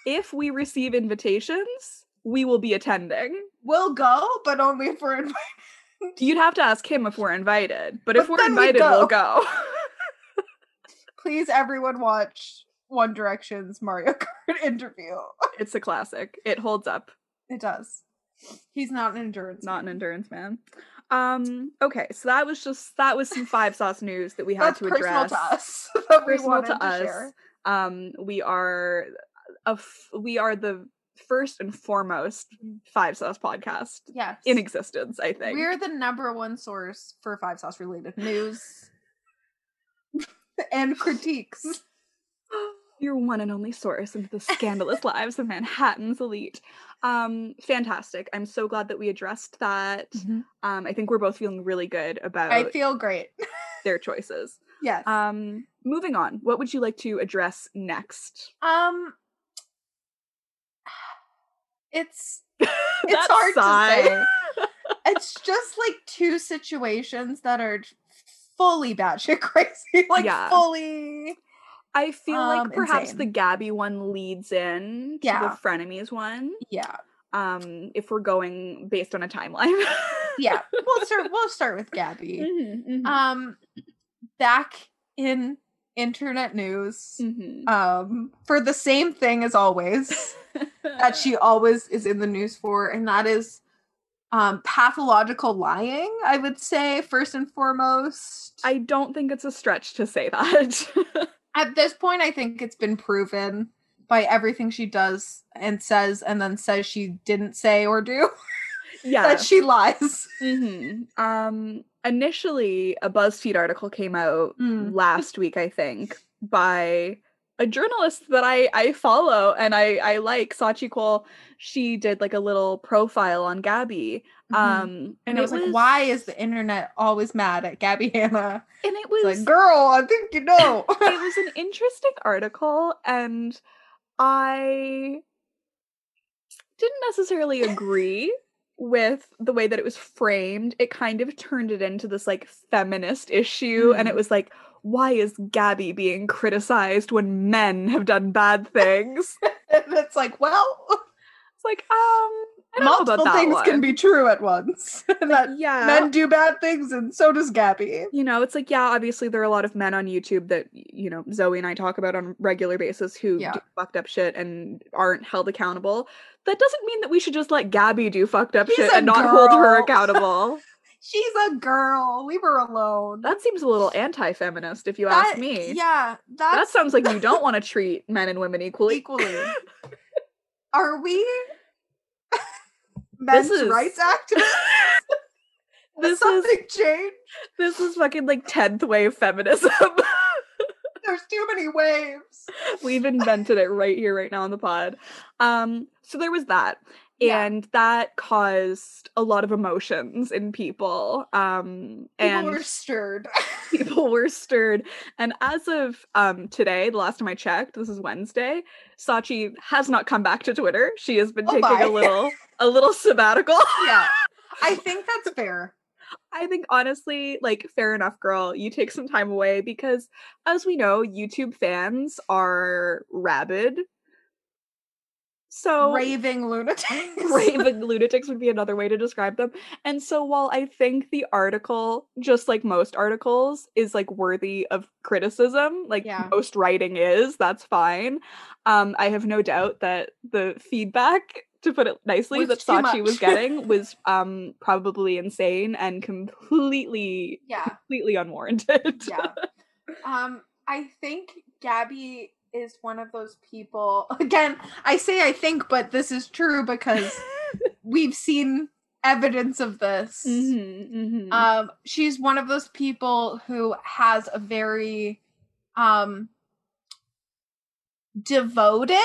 If we receive invitations, we will be attending. We'll go, but only if we're invited. You'd have to ask him if we're invited, but, if we're then we invited, we'll go. Please, everyone, watch One Direction's Mario Kart interview. it's a classic. It holds up. It does. He's not an endurance. Not an endurance man. Um. Okay, so that was just that was some five sauce news that we had That's to personal address. to us. That we Personal wanted to to us. share. Um. We are a f- we are the first and foremost five sauce podcast Yes. in existence. I think We're the number one source for five sauce related news and critiques. Your one and only source into the scandalous lives of Manhattan's elite. Um, fantastic. I'm so glad that we addressed that. Um, I think we're both feeling really good about I feel great. their choices. Yes. Um, moving on. What would you like to address next? Um, it's it's hard sigh. to say. It's just like two situations that are fully batshit crazy, like Yeah. fully. I feel Um, like perhaps the. Gabby one leads in to Yeah. the frenemies one. Yeah, Um, if we're going based on a timeline. yeah. We'll start. We'll start with Gabby. Mhm, mhm, Um, back in internet news. mhm. Um, for the same thing as always that she always is in the news for, and that is um pathological lying. I would say first and foremost. I don't think it's a stretch to say that. at this point i think it's been proven by everything she does and says and then says she didn't say or do yeah. that she lies hmm Um, initially, a BuzzFeed article came out Mm. last week, I think, by a journalist that I I follow and I I like, Sachi Cole. She did like a little profile on Gabby. Um, Mm-hmm. and it was like why is the internet always mad at gabbie hanna And it it's was like girl i think you know it was an interesting article and I didn't necessarily agree with the way that it was framed. It kind of turned it into this like feminist issue and it Mhm. was like why is Gabby being criticized when men have done bad things? and it's like well It's like um I don't know multiple things one. can be true at once that yeah. men do bad things and so does gabby you know, it's like, yeah, obviously there are a lot of men on YouTube that, you know, Zoe and I talk about on a regular basis who Yeah. do fucked up shit and aren't held accountable. That doesn't mean that we should just let Gabby do fucked up She's shit and not hold her accountable. she's a girl leave her alone that seems a little anti feminist if you That- ask me. yeah That sounds like you don't want to treat men and women equally. equally. Are we men's is- rights activists? This is something changed? this is fucking like 10th wave feminism. There's too many waves. We've invented it right here, right now on the pod. Um, so there was that. Yeah. And that caused a lot of emotions in people. Um, People and were stirred. people were stirred. And as of um today, the last time I checked, this is Wednesday, Sachi has not come back to Twitter. She has been Oh taking my. a little a little sabbatical. Yeah. I think that's fair. I think honestly, like, fair enough, girl. You take some time away because, as we know, YouTube fans are rabid. So, Raving lunatics. raving lunatics would be another way to describe them. And so, while I think the article, just like most articles, is like worthy of criticism, like Yeah. most writing is, that's fine. Um, I have no doubt that the feedback, to put it nicely, Was that Sachi was getting was um probably insane and completely, Yeah. completely unwarranted. Yeah. Um, I think Gabby is one of those people. Again, I say I think, but this is true because we've seen evidence of this. Mhm, mhm. Um, she's one of those people who has a very um devoted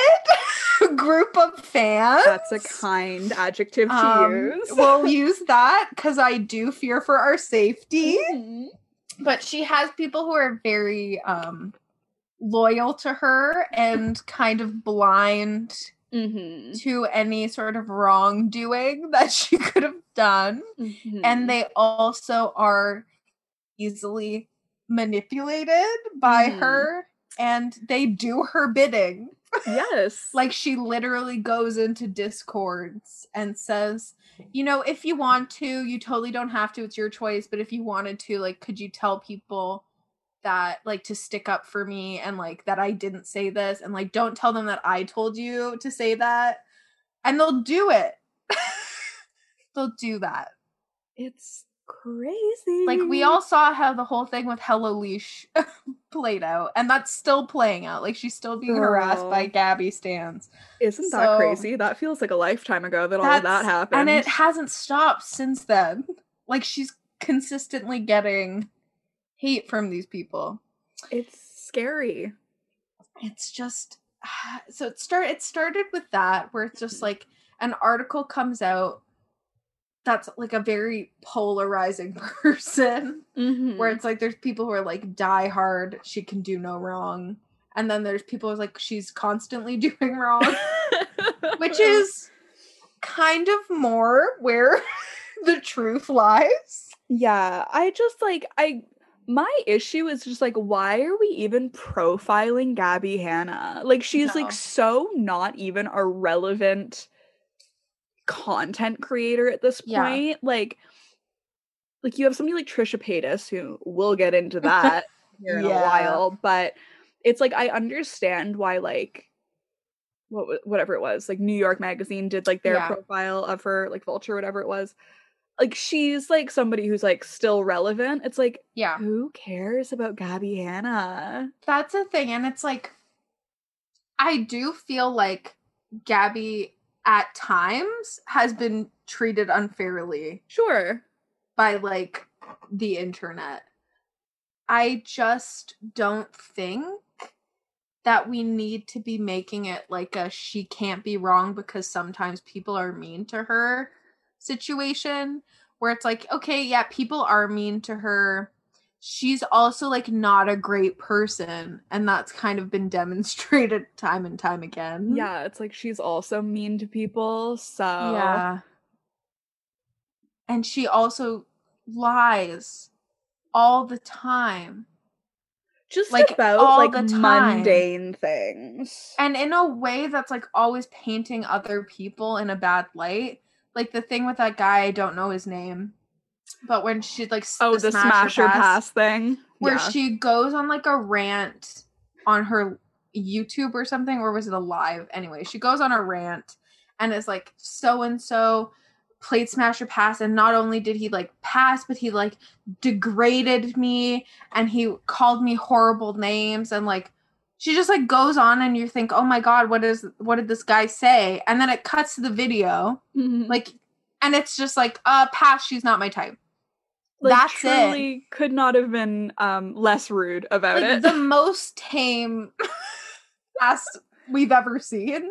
group of fans. That's a kind adjective to um, use. we'll use that because I do fear for our safety. Mhm. But she has people who are very um loyal to her and kind of blind Mhm. to any sort of wrongdoing that she could have done. Mhm. And they also are easily manipulated by Mhm. her and they do her bidding. yes, Like she literally goes into discords and says, you know, if you want to, you totally don't have to. It's your choice. But if you wanted to, like, could you tell people that, like, to stick up for me and, like, that I didn't say this? And, like, don't tell them that I told you to say that. And they'll do it. they'll do that. it's crazy. Like, we all saw how the whole thing with Hello Leash played out. And that's still playing out. Like, she's still being harassed by Gabby Stans. isn't that crazy? That feels like a lifetime ago that all of that happened. And it hasn't stopped since then. Like she's consistently getting hate from these people. it's scary. It's just so it start it started with that where it's just like an article comes out that's like a very polarizing person Mhm. where it's like there's people who are like die hard she can do no wrong and then there's people who's like she's constantly doing wrong which is kind of more where the truth lies. yeah. I just like I. My issue is just like, why are we even profiling Gabbie Hanna? Like, she's No. like so not even a relevant content creator at this Yeah. point. Like, like you have somebody like Trisha Paytas, who we'll get into that here in Yeah. a while, but it's like I understand why like what whatever it was, like New York Magazine did like their Yeah. profile of her, like Vulture, whatever it was. Like she's like somebody who's like still relevant. It's like Yeah. who cares about Gabbie Hanna? That's a thing. And it's like, I do feel like Gabby at times has been treated unfairly Sure. by like the internet. I just don't think that we need to be making it like a she can't be wrong because sometimes people are mean to her situation where it's like okay yeah people are mean to her she's also like not a great person and that's kind of been demonstrated time and time again Yeah, it's like she's also mean to people. So yeah. And she also lies all the time. just Like, about like mundane things. And in a way that's like always painting other people in a bad light. Like the thing with that guy, I don't know his name. But when she like oh, the, smash or pass, thing. where yeah. she goes on like a rant on her YouTube or something, or was it a live? Anyway, she goes on a rant and is like, so and so played Smash or Pass, and not only did he like pass, but he like degraded me and he called me horrible names and like she just like goes on and you think, oh my god, what is what did this guy say? And then it cuts to the video, Mhm. like, and it's just like, uh, pass, she's not my type. Like, that's it. could not have been um less rude about like it. the most tame ass we've ever seen.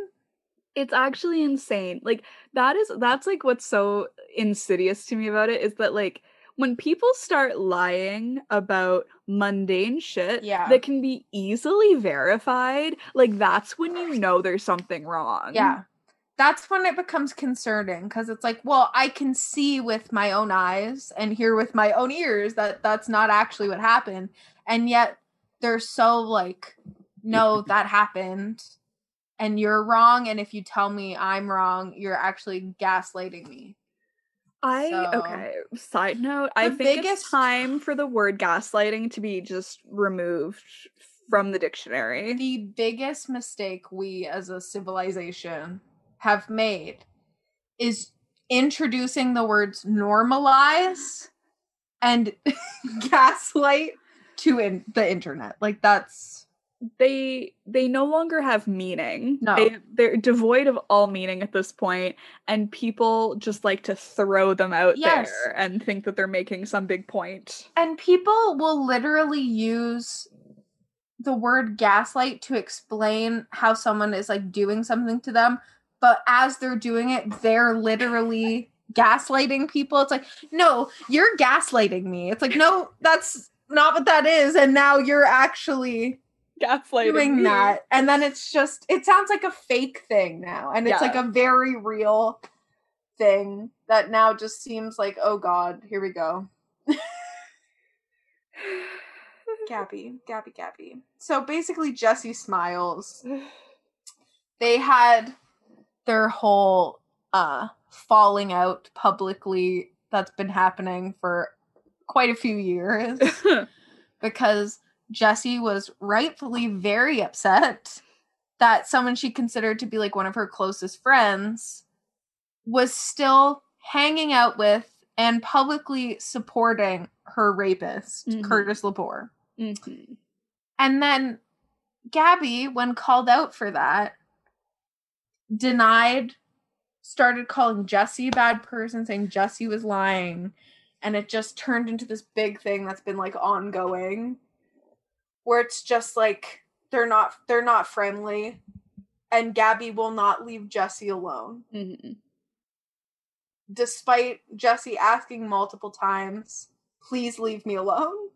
it's actually insane. Like that is that's like what's so insidious to me about it is that like when people start lying about mundane shit Yeah. that can be easily verified, like that's when you know there's something wrong. Yeah. that's when it becomes concerning because it's like, well, I can see with my own eyes and hear with my own ears that that's not actually what happened. And yet they're so like, no, that happened and you're wrong. And if you tell me I'm wrong, you're actually gaslighting me. I So- okay. Side note, I think it's time for the word gaslighting to be just removed from the dictionary. The biggest mistake we as a civilization have made is introducing the words normalize and gaslight to in- the internet. Like that's they they no longer have meaning. No. They they're devoid of all meaning at this point, and people just like to throw them out Yes. there and think that they're making some big point. and people will literally use the word gaslight to explain how someone is like doing something to them but as they're doing it they're literally gaslighting people it's like no you're gaslighting me it's like no that's not what that is and now you're actually Gaslighting doing me. that and then it's just it sounds like a fake thing now and it's like a very real thing that now just seems like oh god here we go Gabby, Gabby, Gabby. So basically, Jessie Smiles. They had their whole uh falling out publicly that's been happening for quite a few years because Jessie was rightfully very upset that someone she considered to be like one of her closest friends was still hanging out with and publicly supporting her rapist, Mhm. Curtis Lepore. Mhm. And then Gabby, when called out for that, denied, started calling Jesse a bad person, saying Jesse was lying. And it just turned into this big thing that's been like ongoing. Where it's just like they're not they're not friendly. And Gabby will not leave Jesse alone. Mhm. Despite Jesse asking multiple times, please leave me alone.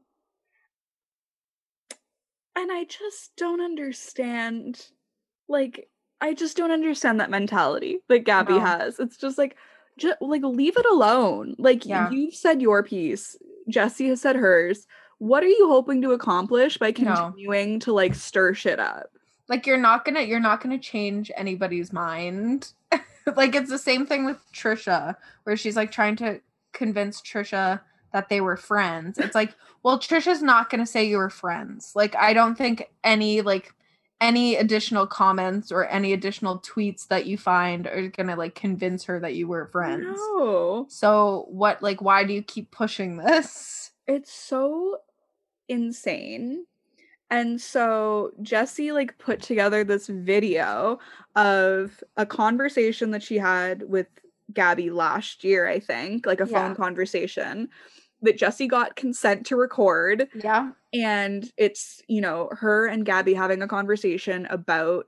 And I just don't understand like I just don't understand that mentality that Gabby No. has. It's just like just like leave it alone. Like Yeah. you've said your piece. Jesse has said hers. What are you hoping to accomplish by No. continuing to like stir shit up? like you're not gonna you're not gonna change anybody's mind like it's the same thing with trisha where she's like trying to convince trisha that they were friends it's like well trisha's not gonna say you were friends like i don't think any like any additional comments or any additional tweets that you find are gonna like convince her that you were friends No. so what like why do you keep pushing this It's so insane. And so Jesse like put together this video of a conversation that she had with Gabby last year, I think, like a Yeah. phone conversation that Jesse got consent to record. yeah And it's, you know, her and Gabby having a conversation about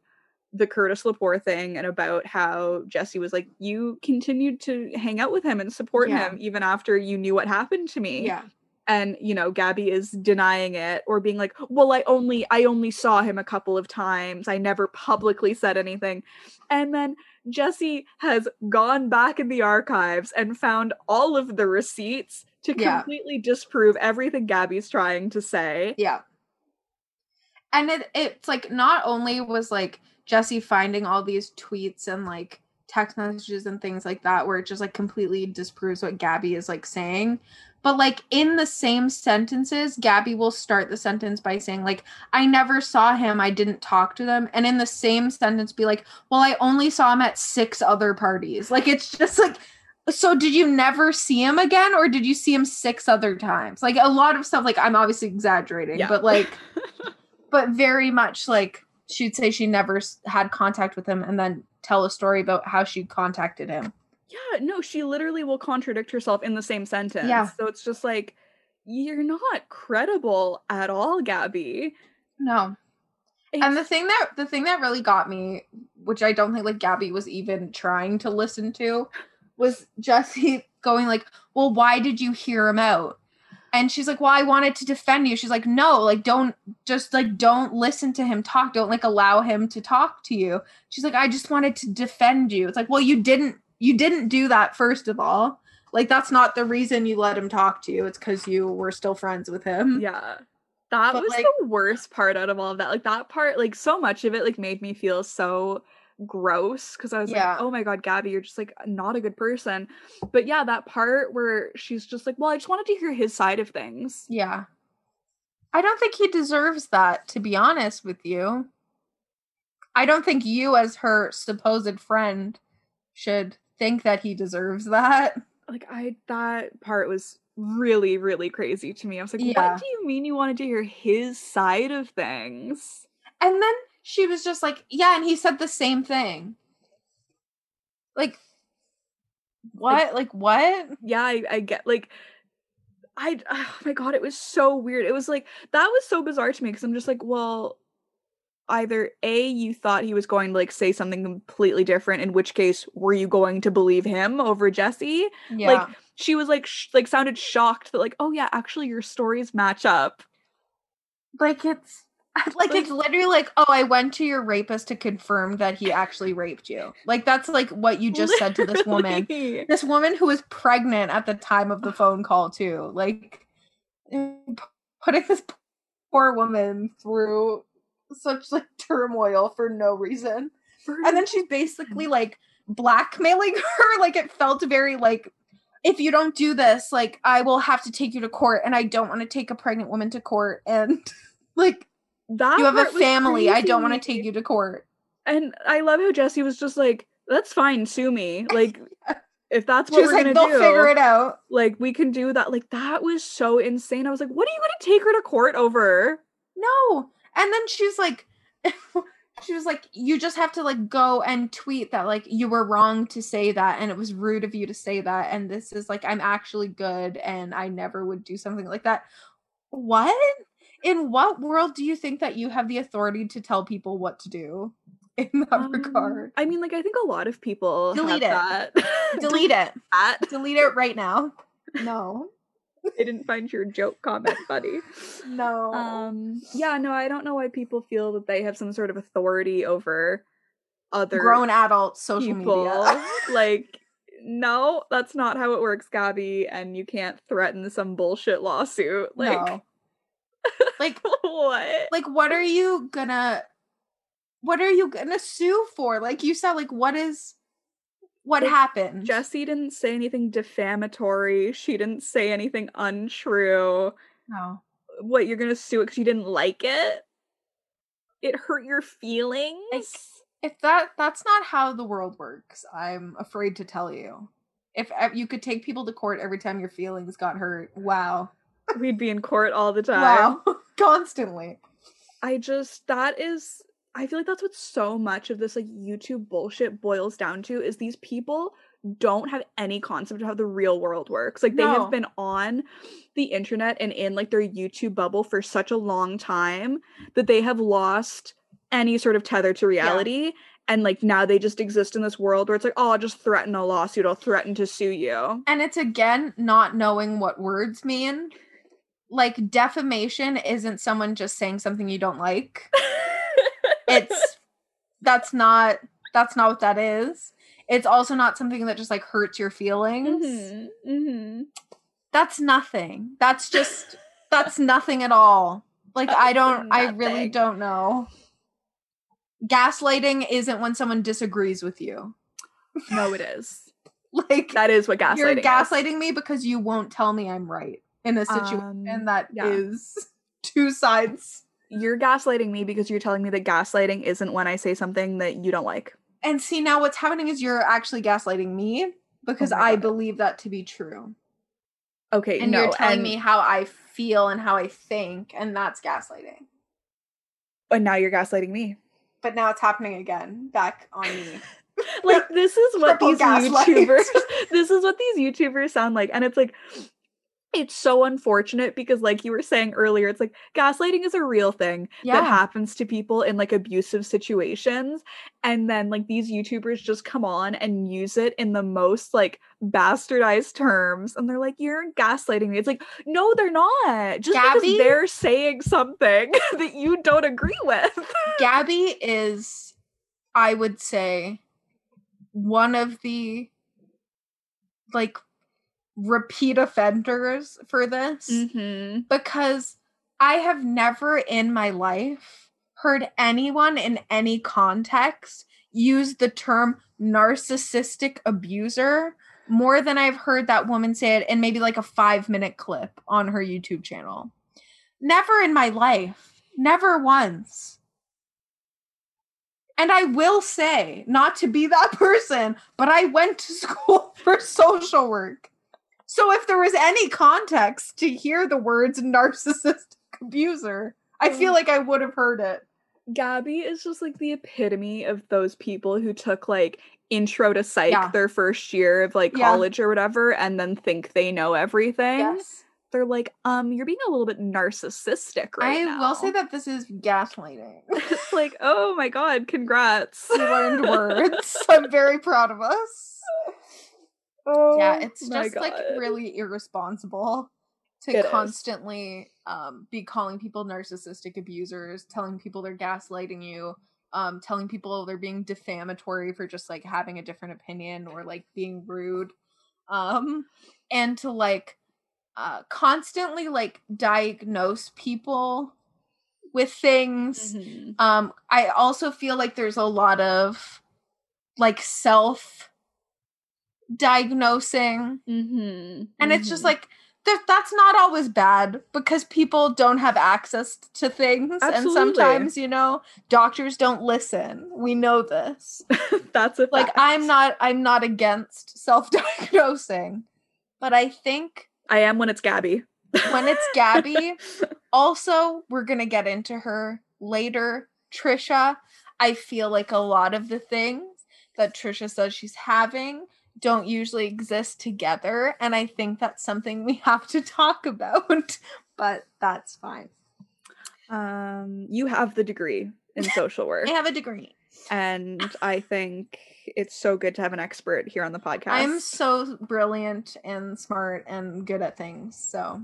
the Curtis Lepore thing and about how Jesse was like, You continued to hang out with him and support Yeah. him even after you knew what happened to me yeah and you know gabby is denying it or being like well i only i only saw him a couple of times i never publicly said anything and then jesse has gone back in the archives and found all of the receipts to Yeah. completely disprove everything gabby's trying to say Yeah. And it it's like not only was like Jesse finding all these tweets and like text messages and things like that where it just like completely disproves what Gabby is like saying, but like in the same sentences, Gabby will start the sentence by saying like I never saw him, I didn't talk to them, and in the same sentence be like, well, I only saw him at six other parties. Like it's just like so did you never see him again or did you see him six other times? Like a lot of stuff like I'm obviously exaggerating, Yeah. but like but very much like she'd say she never had contact with him and then tell a story about how she contacted him. yeah no she literally will contradict herself in the same sentence Yeah. so it's just like you're not credible at all gabby No. And the thing that the thing that really got me, which I don't think like Gabby was even trying to listen to, was Jesse going like, "Well, why did you hear him out?" And she's like, "Well, I wanted to defend you." She's like, "No, like don't just like don't listen to him talk. Don't like allow him to talk to you." She's like, "I just wanted to defend you." It's like, "Well, you didn't you didn't do that first of all. Like that's not the reason you let him talk to you. It's cuz you were still friends with him." Yeah. That But, was like- the worst part out of all of that. Like that part, like so much of it like made me feel so gross because I was Yeah. like, oh my god, Gabby, you're just like not a good person. But yeah, that part where she's just like, well, I just wanted to hear his side of things. Yeah. I don't think he deserves that, to be honest with you. I don't think you, as her supposed friend, should think that he deserves that. Like I that part was really, really crazy to me. I was like, Yeah. what do you mean you wanted to hear his side of things? And then she was just like, yeah, and he said the same thing. Like, what? Like, what? yeah, I, I get like I oh my god, it was so weird. It was like that was so bizarre to me because I'm just like, well, either A, you thought he was going to like say something completely different, in which case were you going to believe him over Jessie? Yeah. Like she was like sh- like sounded shocked that like, oh yeah, actually your stories match up. Like, it's. Like, it's literally like, oh, I went to your rapist to confirm that he actually raped you. Like that's like what you just said to this woman. This woman who was pregnant at the time of the phone call too. Like putting this poor woman through such like turmoil for no reason. And then she's basically like blackmailing her. Like it felt very like if you don't do this like i will have to take you to court and i don't want to take a pregnant woman to court. And like that you have a family i don't want to take you to court And I love how Jessie was just like, that's fine, sue me. Like if that's what we're like gonna they'll do. figure it out like we can do that like that was so insane i was like what are you gonna take her to court over No. And then she's like, she was like, you just have to like go and tweet that like you were wrong to say that and it was rude of you to say that. And this is like, I'm actually good and I never would do something like that. What? In what world do you think that you have the authority to tell people what to do in that Um, regard? i mean like i think a lot of people Delete have it. that Delete it. that Delete it right now. No. i didn't find your joke comment buddy No. um yeah no i don't know why people feel that they have some sort of authority over other Grown adult social people media. like no that's not how it works gabbie and you can't threaten some bullshit lawsuit like no. Like what like what are you gonna what are you gonna sue for like you said like what is what Like, happened Jessie didn't say anything defamatory. She didn't say anything untrue. no What, you're gonna sue it because you didn't like it? It hurt your feelings? if that that's not how the world works i'm afraid to tell you if you could take people to court every time your feelings got hurt wow We'd be in court all the time. wow constantly I just, that is, I feel like that's what so much of this like YouTube bullshit boils down to is these people don't have any concept of how the real world works. Like they No. have been on the internet and in like their YouTube bubble for such a long time that they have lost any sort of tether to reality. And like now they just exist in this world where it's like, oh, I'll just threaten a lawsuit, I'll threaten to sue you. and it's again not knowing what words mean like defamation isn't someone just saying something you don't like. It's that's not that's not what that is. It's also not something that just like hurts your feelings. Mhm, mhm. that's nothing. That's just that's nothing at all. Like i don't i really don't know. Gaslighting isn't when someone disagrees with you. No, it is. like That is what gaslighting you're is. gaslighting me because you won't tell me i'm right in a situation Um, that yeah. is two sides You're gaslighting me because you're telling me that gaslighting isn't when I say something that you don't like. and see now what's happening is you're actually gaslighting me because my i God. believe that to be true Okay, and no, you're telling and, me how i feel and how i think and that's gaslighting and now you're gaslighting me. but now it's happening again back on me Like this is what Triple these. YouTubers this is what these YouTubers sound like. And it's like it's so unfortunate because like you were saying earlier it's like gaslighting is a real thing Yeah. that happens to people in like abusive situations and then like these youtubers just come on and use it in the most like bastardized terms and they're like you're gaslighting me it's like no they're not just Gabbie? because they're saying something that you don't agree with Gabbie is, I would say, one of the like repeat offenders for this mm-hmm. because I have never in my life heard anyone in any context use the term narcissistic abuser more than I've heard that woman say it in maybe like a five minute clip on her YouTube channel. Never in my life. Never once. And I will say, not to be that person, but I went to school for social work. So if there was any context to hear the words narcissistic abuser, I feel Mm. like I would have heard it. Gabbie is just like the epitome of those people who took like intro to psych Yeah. their first year of like Yeah. college or whatever and then think they know everything. They're like, um, you're being a little bit narcissistic right I now. will say that this is gaslighting. it's like, oh my god, congrats. we learned words. I'm very proud of us. Oh yeah, it's just like really irresponsible to It constantly um, be calling people narcissistic abusers, telling people they're gaslighting you, um, telling people they're being defamatory for just like having a different opinion or like being rude, um, and to like uh, constantly like diagnose people with things. Mhm. um i also feel like there's a lot of like self diagnosing Mhm. and it's just Mhm. like that's not always bad because people don't have access to things and sometimes you know doctors don't listen we know this that's a like fact. i'm not i'm not against self-diagnosing but i think I am when it's Gabbie. when it's Gabbie, also, we're going to get into her later. Trisha, I feel like a lot of the things that Trisha says she's having don't usually exist together. And I think that's something we have to talk about, but that's fine. Um, you have the degree in social work. I have a degree. and I think it's so good to have an expert here on the podcast. I'm so brilliant and smart and good at things. So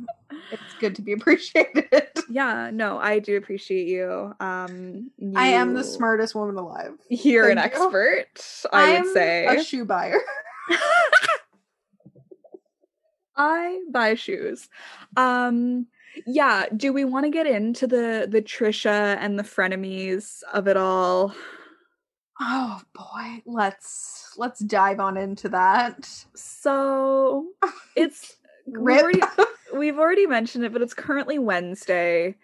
it's good to be appreciated. yeah, no, I do appreciate you. Um, I am the smartest woman alive. You're an you. expert, I would I'm say. a shoe buyer. I buy shoes. Um, yeah. Do we want to get into the the Trisha and the frenemies of it all? Oh boy, let's let's dive on into that. So it's we've already, we've already mentioned it, but it's currently Wednesday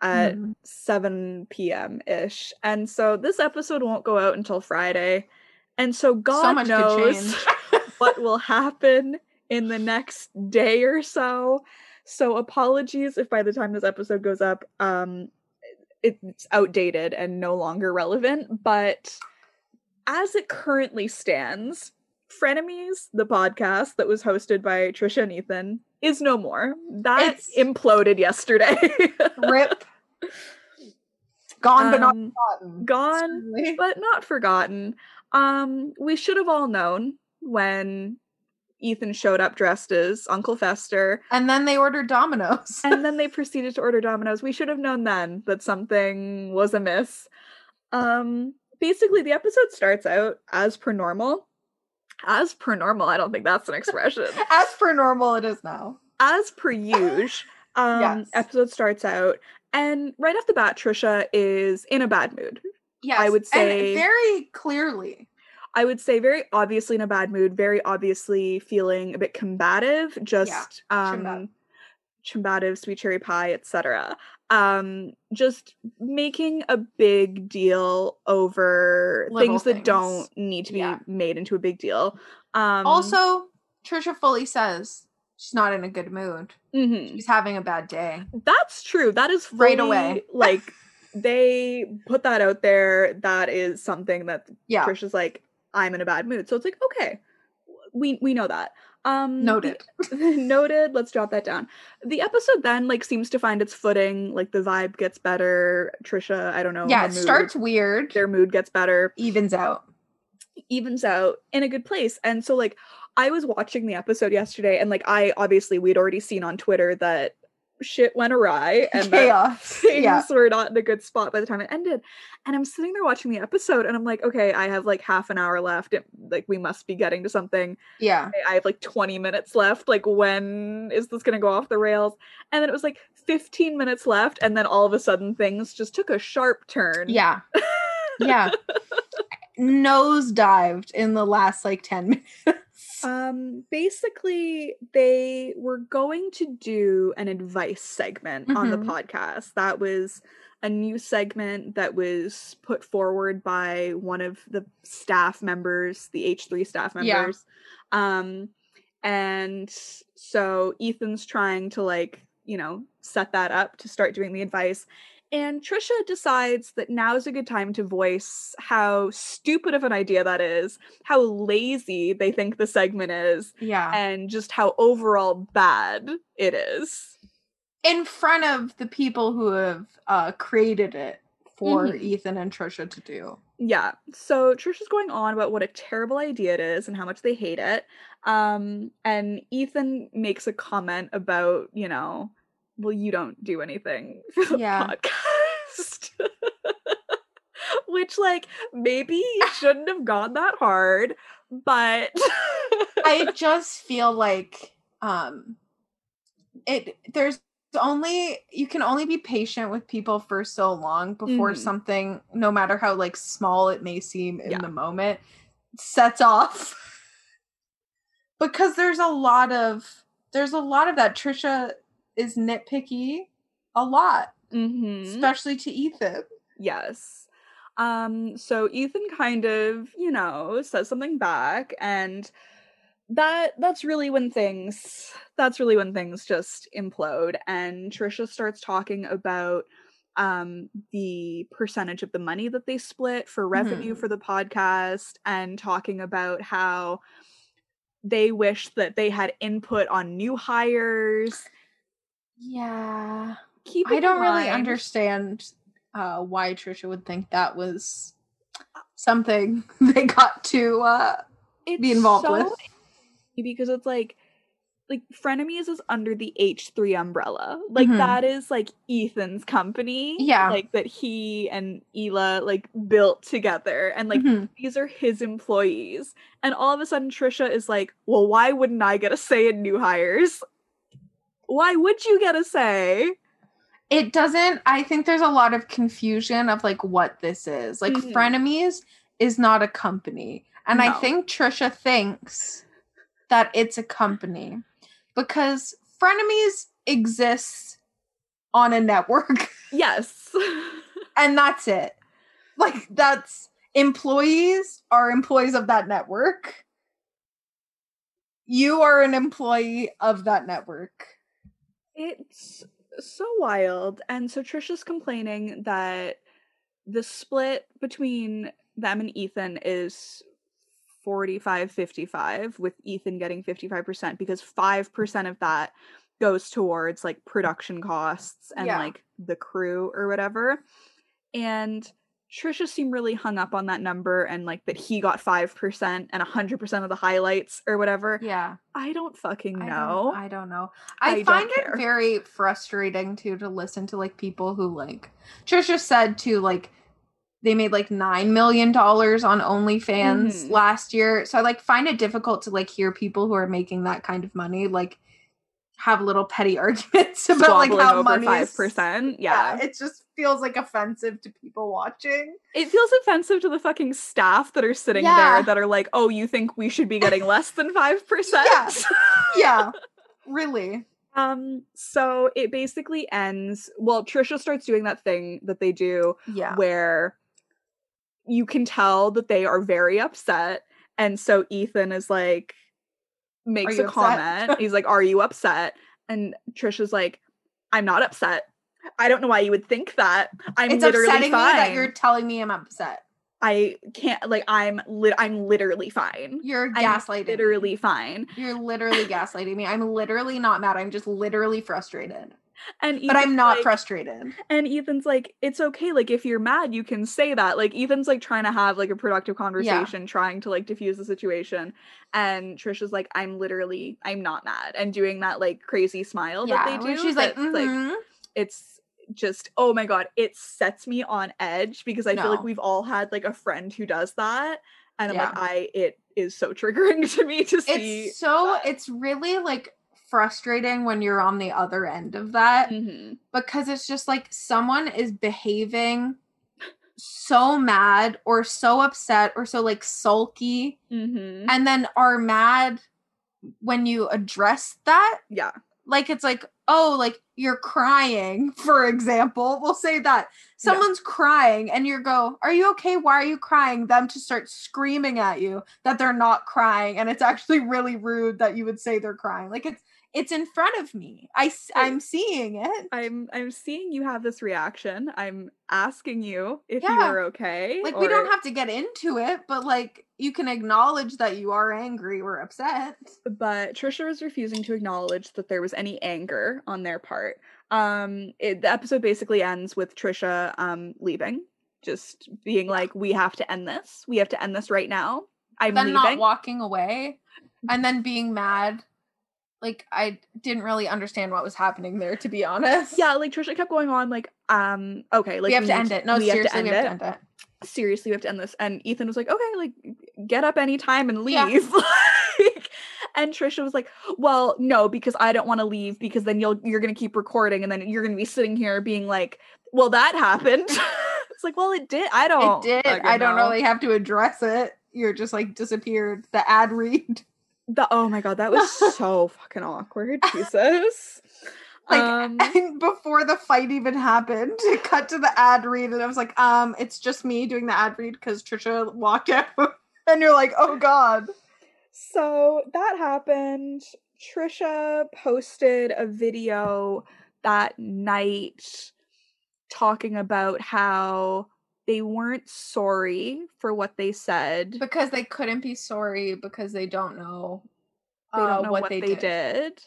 at Mhm. 7 p.m. ish. And so this episode won't go out until Friday. And so God could knows. what will happen in the next day or so. So apologies if by the time this episode goes up, um it's outdated and no longer relevant, but as it currently stands, Frenemies, the podcast that was hosted by Trisha and Ethan, is no more. That It's- imploded yesterday. Rip. Gone but not Um, forgotten. gone Certainly. but not forgotten. Um, we should have all known when Ethan showed up dressed as Uncle Fester, And then they ordered Domino's. and then they proceeded to order Domino's. We should have known then that something was amiss. Um, basically, the episode starts out as per normal. As per normal, I don't think that's an expression. As per normal, it is now. as per usual, um, Yes. episode starts out, and right off the bat, Trisha is in a bad mood. Yes, I would and say- very clearly. I would say very obviously in a bad mood, very obviously feeling a bit combative, just um chimbat. combative, sweet cherry pie, etc. Um just making a big deal over Little things that don't need to be Yeah. made into a big deal. Um also, Trisha fully says she's not in a good mood. mhm. She's having a bad day. That's true. That is Right away. like they put that out there. That is something that Yeah. Trisha's like, I'm in a bad mood. So it's like, okay, we we know that. Um Noted. noted. Let's jot that down. The episode then like seems to find its footing. Like the vibe gets better. Trisha, I don't know. yeah, it mood- starts weird, Their mood gets better. evens out. evens out in a good place. And so like I was watching the episode yesterday and like I obviously we'd already seen on Twitter that shit went awry and Chaos. things Yeah. were not in a good spot by the time it ended. And I'm sitting there watching the episode and I'm like, okay, I have like half an hour left. It, like we must be getting to something. Yeah. I have like 20 minutes left. Like when is this gonna go off the rails? And then it was like 15 minutes left, and then all of a sudden things just took a sharp turn. Yeah. Yeah. Nose dived in the last like 10 minutes. Um, basically, they were going to do an advice segment on the Mhm. podcast. That was a new segment that was put forward by one of the staff members, the H3 staff Yeah. members. Um, and so Ethan's trying to like, you know, set that up to start doing the advice. And Trisha decides that now is a good time to voice how stupid of an idea that is, how lazy they think the segment is, yeah. and just how overall bad it is. in front of the people who have uh created it for Mhm. Ethan and Trisha to do. Yeah. So Trisha's going on about what a terrible idea it is and how much they hate it. Um, and Ethan makes a comment about, you know, well, you don't do anything for the Yeah. podcast. Which, like, maybe you shouldn't have gone that hard, but I just feel like um it there's only you can only be patient with people for so long before Mhm. something no matter how like small it may seem in Yeah. the moment sets off because there's a lot of there's a lot of that Trisha is nitpicky a lot Mhm. especially to Ethan Yes. Um so Ethan kind of, you know, says something back and that that's really when things that's really when things just implode and Trisha starts talking about um the percentage of the money that they split for revenue Mhm. for the podcast and talking about how they wish that they had input on new hires. Yeah Keep I don't really understand uh, why Trisha would think that was something they got to uh, be involved so with. because it's like like frenemies is under the h3 umbrella like Mhm. that is like ethan's company Yeah. like that he and hila like built together and like Mhm. these are his employees and all of a sudden trisha is like well why wouldn't i get a say in new hires why would you get a say It doesn't. I think there's a lot of confusion of like what this is. Like Mhm. Frenemies is not a company, and I think Trisha thinks that it's a company because Frenemies exists on a network, yes and that's it. Like that's employees are employees of that network. You are an employee of that network. It's so wild. And so Trisha's complaining that the split between them and Ethan is 45 55, with Ethan getting 55% because 5% of that goes towards like production costs and Yeah. like the crew or whatever. And Trisha seemed really hung up on that number and like that he got 5% and 100% of the highlights or whatever. Yeah. I don't fucking I know. don't, I don't know. I I, find it very frustrating too to listen to like people who like Trisha said to like they made like nine million dollars on OnlyFans Mhm. last year. So I like find it difficult to like hear people who are making that kind of money like have little petty arguments about like how money five is- percent. Yeah. it just feels like offensive to people watching. it feels offensive to the fucking staff that are sitting Yeah. there that are like, "Oh, you think we should be getting less than five percent?" Yeah. Yeah, really. Um. So it basically ends. Well, Trisha starts doing that thing that they do Yeah. where you can tell that they are very upset, and so Ethan is like, makes a upset? comment. He's like, "Are you upset?" And Trisha's like, "I'm not upset." I don't know why you would think that. I'm it's literally upsetting fine. me that you're telling me I'm upset. I can't like I'm lit I'm literally fine. You're I'm gaslighting. me. literally fine. You're literally gaslighting me. I'm literally not mad. I'm just literally frustrated. And But I'm not like- frustrated. And Ethan's like, it's okay. Like, if you're mad, you can say that. Like, Ethan's like trying to have like a productive conversation, trying to like diffuse the situation. And Trisha's like, I'm literally, I'm not mad, and doing that like crazy smile yeah. that they do. she's like, that's, like, mm-hmm. it's just, oh my god, it sets me on edge because I feel like we've all had like a friend who does that, and I'm like, I, it is so triggering to me to see. it's so that. it's really like frustrating when you're on the other end of that Mhm. because it's just like someone is behaving so mad or so upset or so like sulky Mhm. and then are mad when you address that yeah. like it's like oh like you're crying for example we'll say that Yeah. someone's crying and you go are you okay why are you crying them to start screaming at you that they're not crying and it's actually really rude that you would say they're crying like it's it's in front of me i i'm seeing it I'm I'm seeing you have this reaction. I'm asking you if you're okay. like we don't have to get into it but like you can acknowledge that you are angry or upset but Trisha was refusing to acknowledge that there was any anger on their part. Um it, the episode basically ends with Trisha um leaving, just being like we have to end this. We have to end this right now. I'm then not walking away and then being mad like i didn't really understand what was happening there to be honest. Yeah, like Trisha kept going on like um okay, like we have to end it. No we have seriously to end we have it. to end it. Seriously we have to end this. And ethan was like okay like get up anytime and Yeah. leave. Like, and trisha was like well no because i don't want to leave because then you'll you're gonna keep recording and then you're gonna be sitting here being like well that happened it's like well it did i don't it did i don't know. really have to address it. You're just like disappeared. The ad read the, oh my god that was so fucking awkward jesus like um and before the fight even happened it cut to the ad read and i was like um it's just me doing the ad read because trisha walked out and you're like oh god So that happened. Trisha posted a video that night talking about how they weren't sorry for what they said. because they couldn't be sorry because they don't know they uh, don't know what, they, did.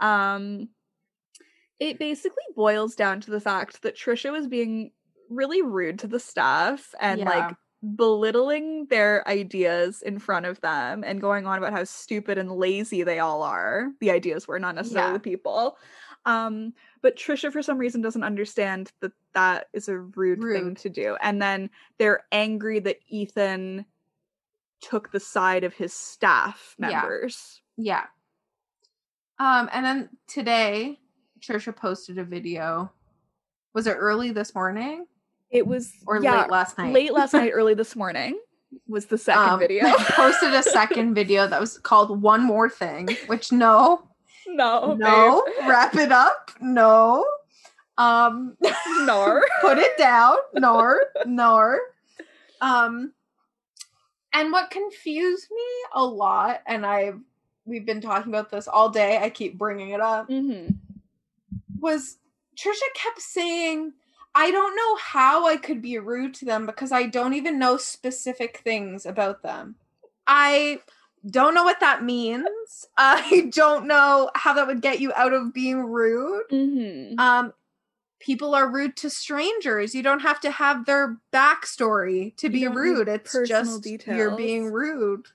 Um it basically boils down to the fact that Trisha was being really rude to the staff and Yeah. like belittling their ideas in front of them and going on about how stupid and lazy they all are. The ideas were not necessarily Yeah. the people. Um but Trisha for some reason doesn't understand that that is a rude, thing to do. And then they're angry that Ethan took the side of his staff Yeah. members. Yeah. Um, and then today, Trisha posted a video. Was it early this morning It was or yeah, late last night? late last night, early this morning was the second Um, video. posted a second video that was called "One More Thing," which no, no, no, wrap it up, no, um, nor. put it down, nor, nor. Um, and what confused me a lot, and I've we've been talking about this all day. I keep bringing it up. Mm-hmm. was Trisha kept saying, I don't know how I could be rude to them because I don't even know specific things about them. I don't know what that means. I don't know how that would get you out of being rude. hmm Um people are rude to strangers. You don't have to have their backstory to be rude. It's just you're being rude.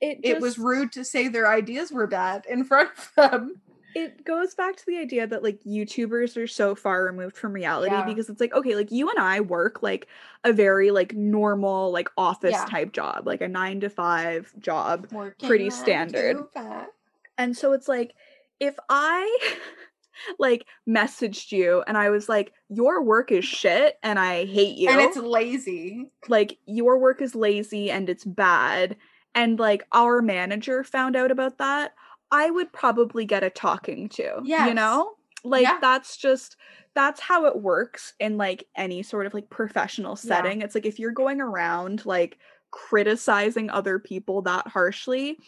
It It was rude to say their ideas were bad in front of them. It goes back to the idea that like YouTubers are so far removed from reality Yeah. because it's like okay, like you and I work like a very like normal like office Yeah. type job, like a nine to five job. Working Pretty standard. And so it's like if I like messaged you and I was like, your work is shit and I hate you. And it's lazy. like your work is lazy and it's bad and like our manager found out about that i would probably get a talking to Yeah. you know like Yeah. that's just that's how it works in like any sort of like professional Yeah. setting it's like if you're going around like criticizing other people that harshly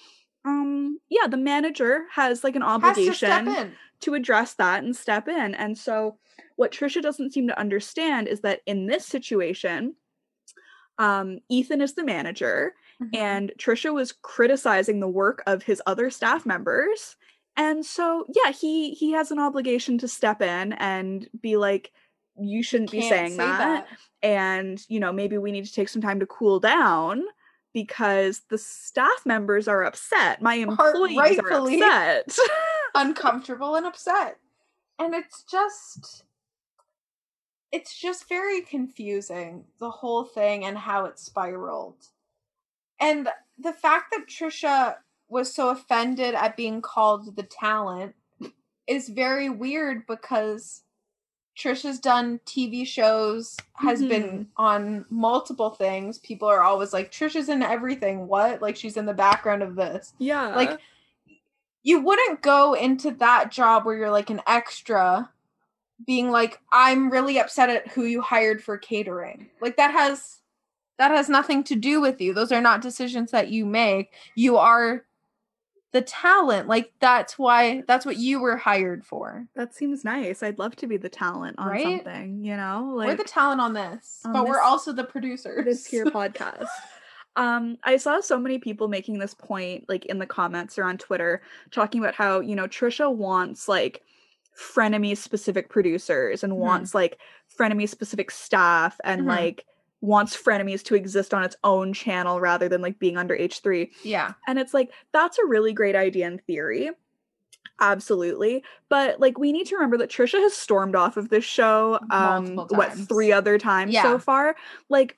um yeah the manager has like an Has to obligation to address that and step in. And so what Trisha doesn't seem to understand is that in this situation, Um, Ethan is the manager, Mhm. and Trisha was criticizing the work of his other staff members. And so, yeah, he he has an obligation to step in and be like, "You shouldn't be saying say that. and you know maybe we need to take some time to cool down." Because the staff members are upset. My employees rightfully. are upset. uncomfortable and upset. And it's just it's just very confusing the whole thing and how it spiraled. And the fact that Trisha was so offended at being called the talent is very weird because Trisha's done TV shows, has been mm-hmm. on multiple things. People are always like, Trisha's in everything. What? Like she's in the background of this yeah. like you wouldn't go into that job where you're like an extra being like i'm really upset at who you hired for catering like that has that has nothing to do with you those are not decisions that you make you are the talent like that's why that's what you were hired for That seems nice. I'd love to be the talent on Right? something, you know? Like we're the talent on this on but we're also the producers this here podcast. Um, I saw so many people making this point, like in the comments or on Twitter, talking about how, you know, Trisha wants like frenemy specific producers and Mhm. wants like frenemy specific staff and Mhm. like wants frenemies to exist on its own channel rather than like being under H3. yeah And it's like, that's a really great idea in theory. Absolutely. But like we need to remember that Trisha has stormed off of this show um what three other times Yeah. so far. Like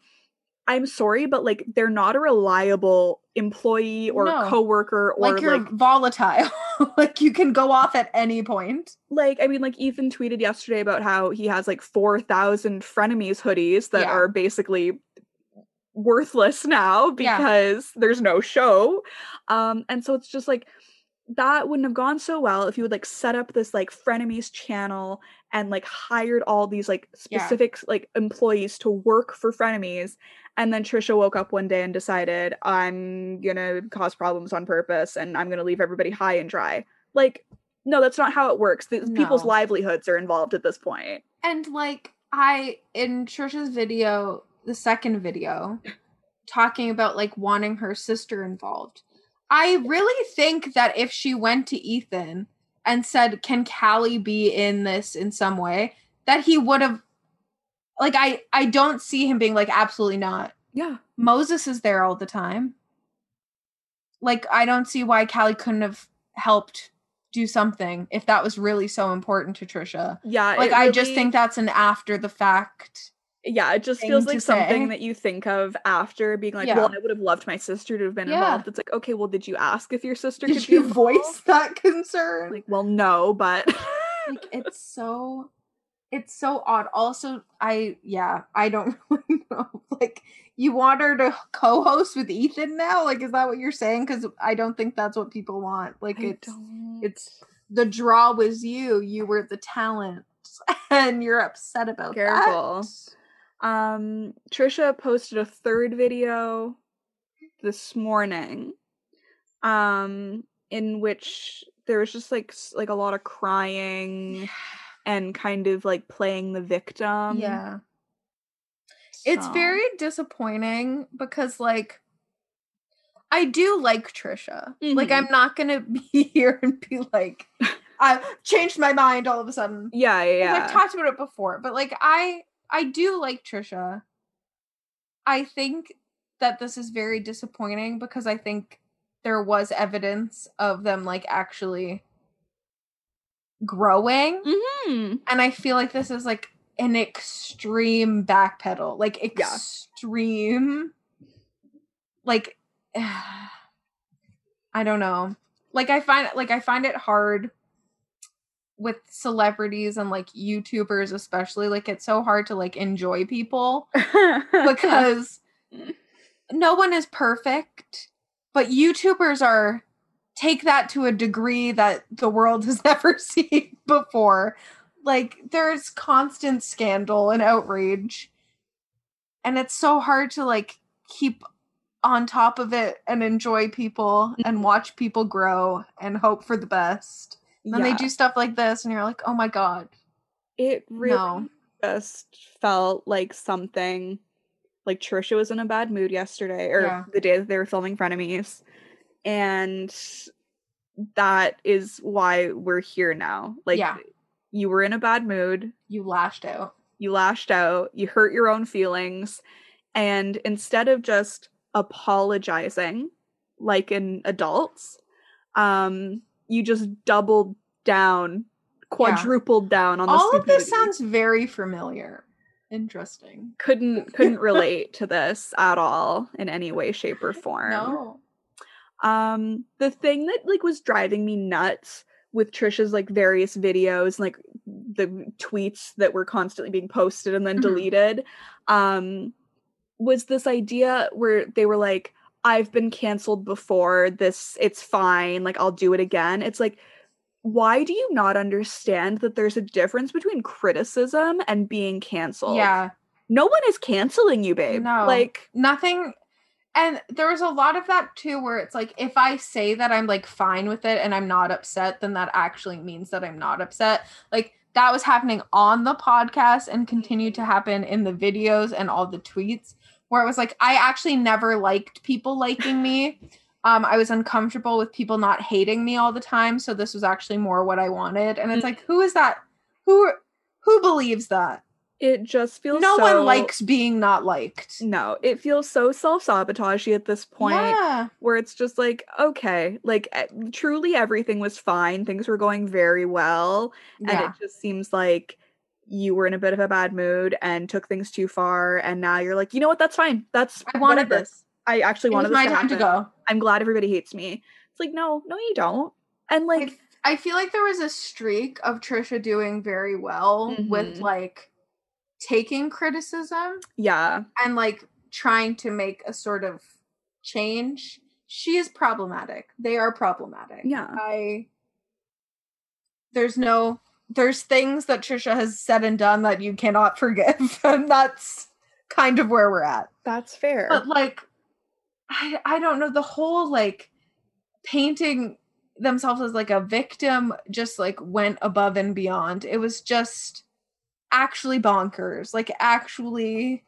I'm sorry, but like they're not a reliable employee or No. coworker or like you're like volatile like you can go off at any point like I mean like Ethan tweeted yesterday about how he has like 4,000 frenemies hoodies that Yeah. are basically worthless now Yeah. because there's no show. Um and so it's just like that wouldn't have gone so well if you would like set up this like frenemies channel and like hired all these like Yeah. specific like employees to work for frenemies and then Trisha woke up one day and decided I'm to cause problems on purpose and I'm to leave everybody high and dry. Like no, that's not how it works. The, People's livelihoods are involved at this point. And like I in Trisha's video, the second video, talking about like wanting her sister involved. I really think that if she went to Ethan and said, "Can Callie be in this in some way?" that he would have like I I don't see him being like absolutely not. Yeah. Moses is there all the time. Like I don't see why Callie couldn't have helped do something if that was really so important to Trisha. Yeah. Like it I just think that's an after the fact. Yeah, it just feels like something say. that you think of after being like, Yeah. well, I would have loved my sister to have been Yeah. involved. It's like, okay, well, did you ask if your sister Did could be you voice that concern? Like, well, no, but like it's so it's so odd. Also, I yeah, I don't really know. Like you want her to co-host with Ethan now? Like is that what you're saying? Because I don't think that's what people want. Like I it's don't- it's the draw was you. You were the talent, and you're upset about Careful. that. Um, Trisha posted a third video this morning, um, in which there was just like like a lot of crying and kind of like playing the victim. yeah. It's very disappointing because like I do like Trisha. Like Mhm. I'm not gonna be here and be like I changed my mind all of a sudden. Yeah, yeah. I've talked about it before, but like I I do like Trisha. I think that this is very disappointing because I think there was evidence of them like actually growing Mhm. and I feel like this is like an extreme backpedal, like Yeah. extreme, like I don't know. Like I find like I find it hard with celebrities and like YouTubers especially. Like it's so hard to like enjoy people because no one is perfect, but YouTubers are take that to a degree that the world has never seen before. Like there's constant scandal and outrage. And it's so hard to like keep on top of it and enjoy people and mm-hmm. watch people grow and hope for the best. Then they do stuff like this and you're like, "Oh my god." it really No. just felt like something like Trisha was in a bad mood yesterday or Yeah. the day that they were filming Frenemies. And that is why we're here now. Like Yeah. you were in a bad mood, You lashed out. you lashed out, you hurt your own feelings, and instead of just apologizing like in adults, um, you just doubled down, quadrupled down on the All of this sounds very familiar. Interesting. couldn't couldn't relate to this at all in any way shape or form No. um the thing that like was driving me nuts with trisha's like various videos and like the tweets that were constantly being posted and then Mhm. deleted um was this idea where they were like i've been canceled before this it's fine like i'll do it again it's like why do you not understand that there's a difference between criticism and being canceled Yeah. no one is canceling you, babe. No. Like, Nothing. And there was a lot of that too, where it's like, if I say that I'm like fine with it and I'm not upset, then that actually means that I'm not upset. Like, that was happening on the podcast and continued to happen in the videos and all the tweets, where it was like, I actually never liked people liking me. Um, I was uncomfortable with people not hating me all the time. So this was actually more what I wanted. And it's Mm. like, who is that? Who who believes that? it just feels no so- one likes being not liked. No, it feels so self sabotagey at this point Yeah. where it's just like, okay, like eh, truly everything was fine. Things were going very well. And Yeah. it just seems like you were in a bit of a bad mood and took things too far. And now you're like, you know what? That's fine. That's I wanted whatever. this. I actually It wanted my this to time to go. I'm glad everybody hates me. It's like, no, no, you don't. And Like like, I feel like there was a streak of Trisha doing very well with Mhm. like taking criticism yeah, and like trying to make a sort of change. She is problematic. They are problematic. Yeah. I there's no there's things that Trisha has said and done that you cannot forgive. and that's kind of where we're at. that's fair. but like I I don't know the whole like painting themselves as like a victim just like went above and beyond. It was just actually bonkers. Like actually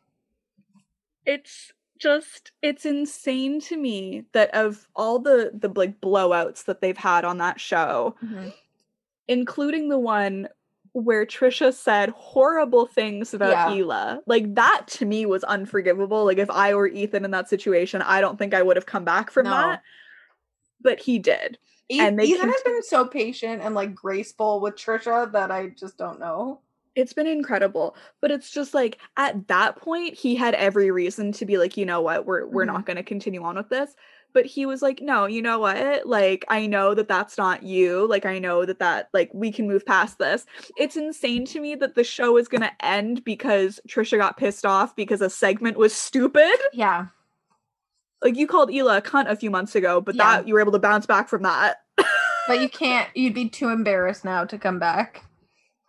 it's just it's insane to me that of all the the like blowouts that they've had on that show mm-hmm. Including the one where Trisha said horrible things about Yeah. Hila. Like that to me was unforgivable. Like if I were Ethan in that situation, I don't think I would have come back from No. that. But he did. E- And Ethan has been so patient and like graceful with Trisha that I just don't know. It's been incredible. But it's just like at that point he had every reason to be like, you know what, we're we're Mhm. not going to continue on with this. But he was like, no, you know what? Like I know that that's not you. Like I know that that like we can move past this. It's insane to me that the show is going to end because Trisha got pissed off because a segment was stupid. Yeah. Like you called Hila a cunt a few months ago, but Yeah. that you were able to bounce back from that. but you can't you'd be too embarrassed now to come back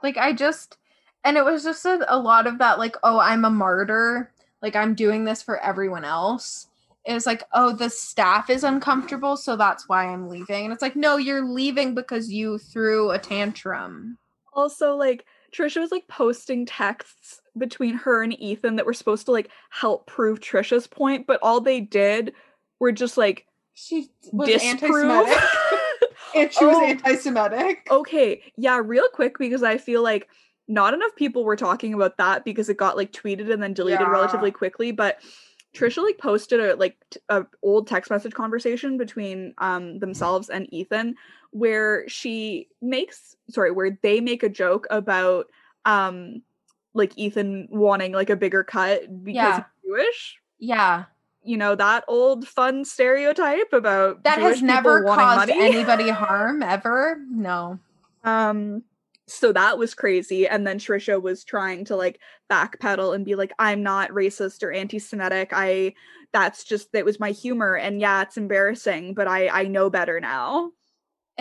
like i just and it was just a, a lot of that like oh i'm a martyr like i'm doing this for everyone else it's like oh the staff is uncomfortable so that's why i'm leaving and it's like no you're leaving because you threw a tantrum Also, like Trisha was like posting texts between her and Ethan that were supposed to like help prove Trisha's point, but all they did were just like she was disprove. anti-semitic and she was Oh. anti-semitic okay, yeah, real quick because I feel like not enough people were talking about that because it got like tweeted and then deleted Yeah. relatively quickly, but Trisha like posted a like t- a old text message conversation between um themselves and Ethan where she makes sorry where they make a joke about um like Ethan wanting like a bigger cut because Yeah. he's Jewish. yeah You know that old fun stereotype about that Jewish has never caused money. anybody harm ever no Um so that was crazy and then Trisha was trying to like backpedal and be like I'm not racist or anti-semitic. I that's just that was my humor and yeah, it's embarrassing, but I I know better now.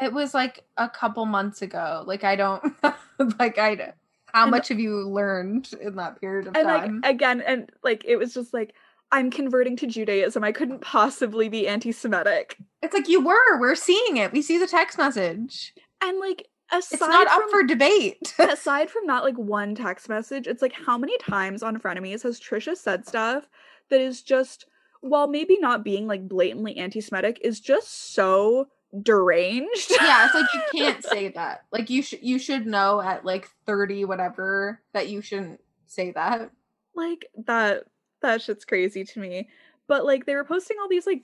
It was like a couple months ago. Like I don't like i how And- much have you learned in that period of And time? like again and like it was just like I'm converting to Judaism. I couldn't possibly be anti-Semitic. it's like you were. We're seeing it. We see the text message. And like aside It's not up for debate. aside from that like one text message it's like how many times on frenemies has trisha said stuff that is just while maybe not being like blatantly anti-Semitic, is just so deranged. yeah, it's like you can't say that. Like you should you should know at like 30 whatever that you shouldn't say that. Like that that shit's crazy to me. But like they were posting all these like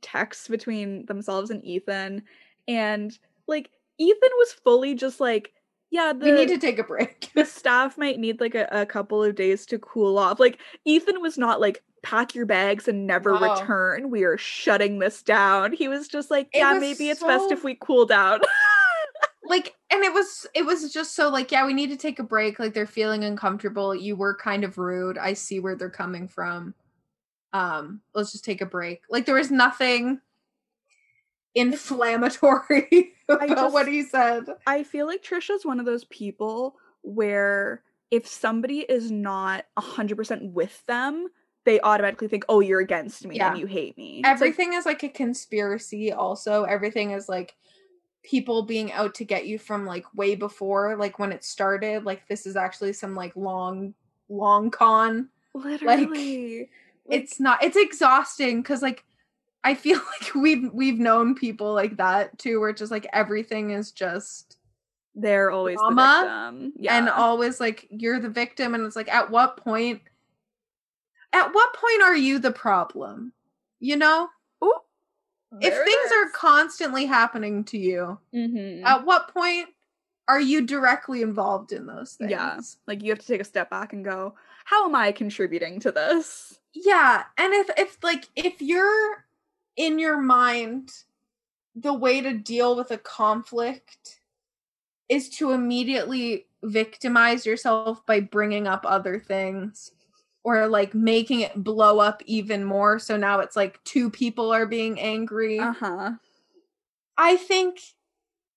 texts between themselves and Ethan and like Ethan was fully just like yeah, the, we need to take a break. the staff might need like a, a couple of days to cool off. Like Ethan was not like pack your bags and never No. return. We are shutting this down. He was just like, yeah, was maybe it's best if we cool down. like and it was it was just so like yeah we need to take a break like they're feeling uncomfortable you were kind of rude i see where they're coming from um let's just take a break like there was nothing inflammatory about just- what he said I feel like Trisha's one of those people where if somebody is not 100% with them, they automatically think, oh, you're against me Yeah. and you hate me. It's like, everything is like a conspiracy also everything is like people being out to get you from like way before like when it started like this is actually some like long long con literally. like, it's not it's exhausting because like i feel like we've we've known people like that too where it's just like everything is just they're always the victim. Yeah. and always like you're the victim and it's like at what point at what point are you the problem you know Ooh, if things are constantly happening to you Mhm. at what point are you directly involved in those things Yeah. like you have to take a step back and go, how am I contributing to this? yeah and if if like if you're in your mind the way to deal with a conflict is to immediately victimize yourself by bringing up other things or like making it blow up even more so now it's like two people are being angry Uh-huh. i think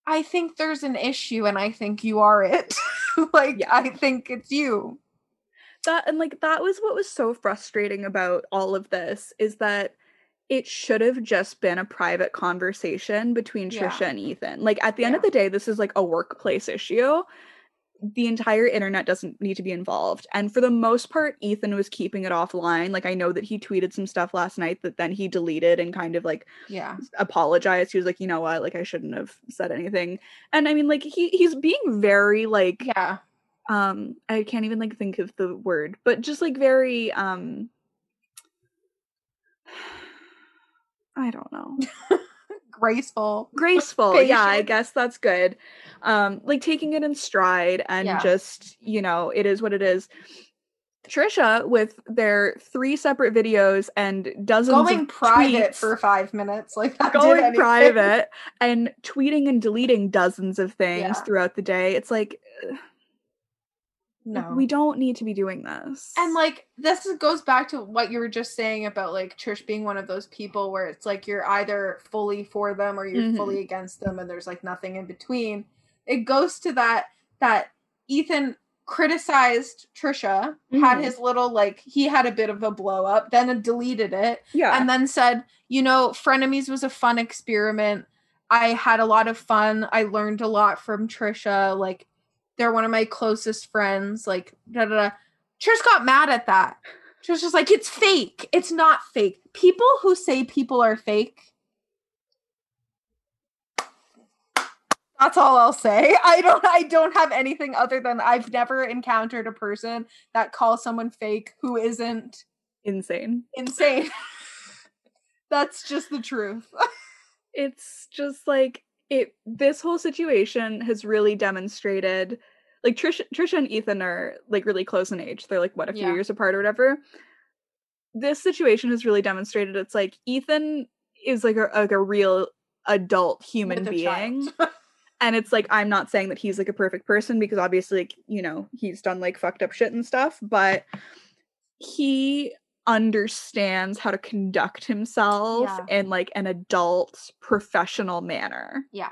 i think there's an issue and i think you are it like Yeah. i think it's you that and like that was what was so frustrating about all of this is that it should have just been a private conversation between Yeah. Trisha and Ethan. Like at the end of the day this is like a workplace issue. The entire internet doesn't need to be involved. And for the most part Ethan was keeping it offline. Like I know that he tweeted some stuff last night that then he deleted and kind of like yeah apologized. He was like, "You know what? Like I shouldn't have said anything." And I mean like he he's being very like yeah um i can't even like think of the word but just like very um i don't know. Graceful. Graceful. Yeah i guess that's good. Um like taking it in stride and Yeah. just you know it is what it is. Trisha with their three separate videos and dozens of going of private tweets, for five minutes like that going private and tweeting and deleting dozens of things Yeah. throughout the day. It's like no we don't need to be doing this and like this goes back to what you were just saying about like Trish being one of those people where it's like you're either fully for them or you're Mhm. fully against them and there's like nothing in between. It goes to that that Ethan criticized Trisha, had Mhm. his little like he had a bit of a blow up, then deleted it, yeah and then said, you know, Frenemies was a fun experiment. I had a lot of fun. I learned a lot from Trisha. Like, they're one of my closest friends. Like, da da da. Trish got mad at that. Trish was just like, it's fake. It's not fake. People who say people are fake. That's all I'll say. I don't I don't have anything other than I've never encountered a person that calls someone fake who isn't insane insane. That's just the truth. it's just like it this whole situation has really demonstrated like Trisha Trisha and Ethan are like really close in age. They're like what a few Yeah. years apart or whatever. This situation has really demonstrated it's like Ethan is like a like a real adult human being. and it's like I'm not saying that he's like a perfect person because obviously like you know he's done like fucked up shit and stuff, but he understands how to conduct himself Yeah. in like an adult professional manner. Yeah.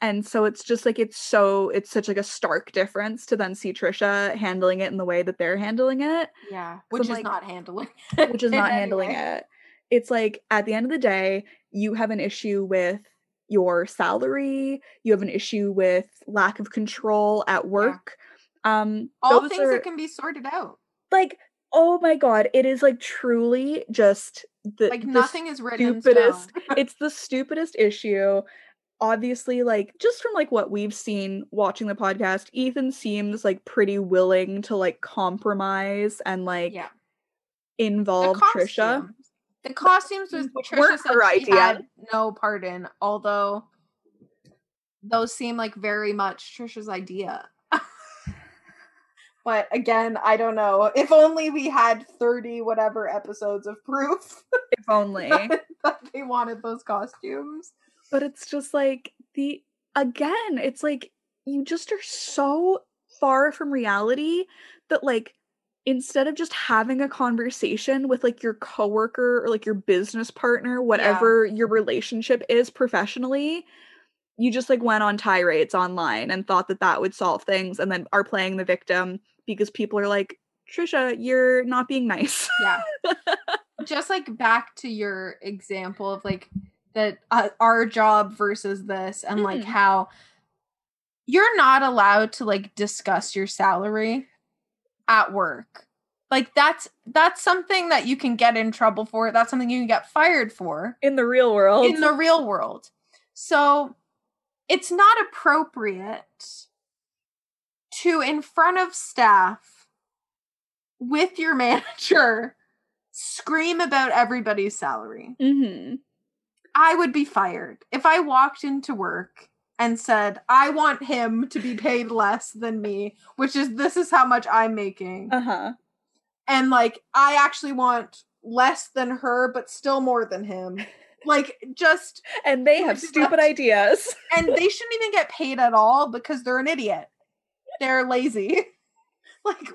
And so it's just like it's so it's such like a stark difference to then see Trisha handling it in the way that they're handling it Yeah, So, which is like- not handling. which is not handling it. It's like at the end of the day, you have an issue with your salary, you have an issue with lack of control at work. Um All things are that can be sorted out. like Oh my god, it is like truly just the Like the nothing is written stupidest it's the stupidest issue. Obviously, like just from like what we've seen watching the podcast, Ethan seems like pretty willing to like compromise and like yeah. involve Trisha. The costumes was Trisha said her idea. had no pardon, although those seem like very much Trisha's idea. But again, I don't know. If only we had 30 whatever episodes of proof If only. that they wanted those costumes. but it's just like the again it's like you just are so far from reality that like instead of just having a conversation with like your coworker or like your business partner whatever your relationship is professionally you just like went on tirades online and thought that that would solve things and then are playing the victim because people are like Trisha you're not being nice Yeah. Just like back to your example of like that uh, our job versus this and like Mhm. how you're not allowed to like discuss your salary at work. Like that's that's something that you can get in trouble for. That's something you can get fired for in the real world in the real world. So it's not appropriate to in front of staff with your manager scream about everybody's salary. Mhm. I would be fired if I walked into work and said, I want him to be paid less than me, which is this is how much I'm making. uh-huh And like, I actually want less than her, but still more than him. Like, just, and they have stupid ideas and they shouldn't even get paid at all because they're an idiot. They're lazy. like,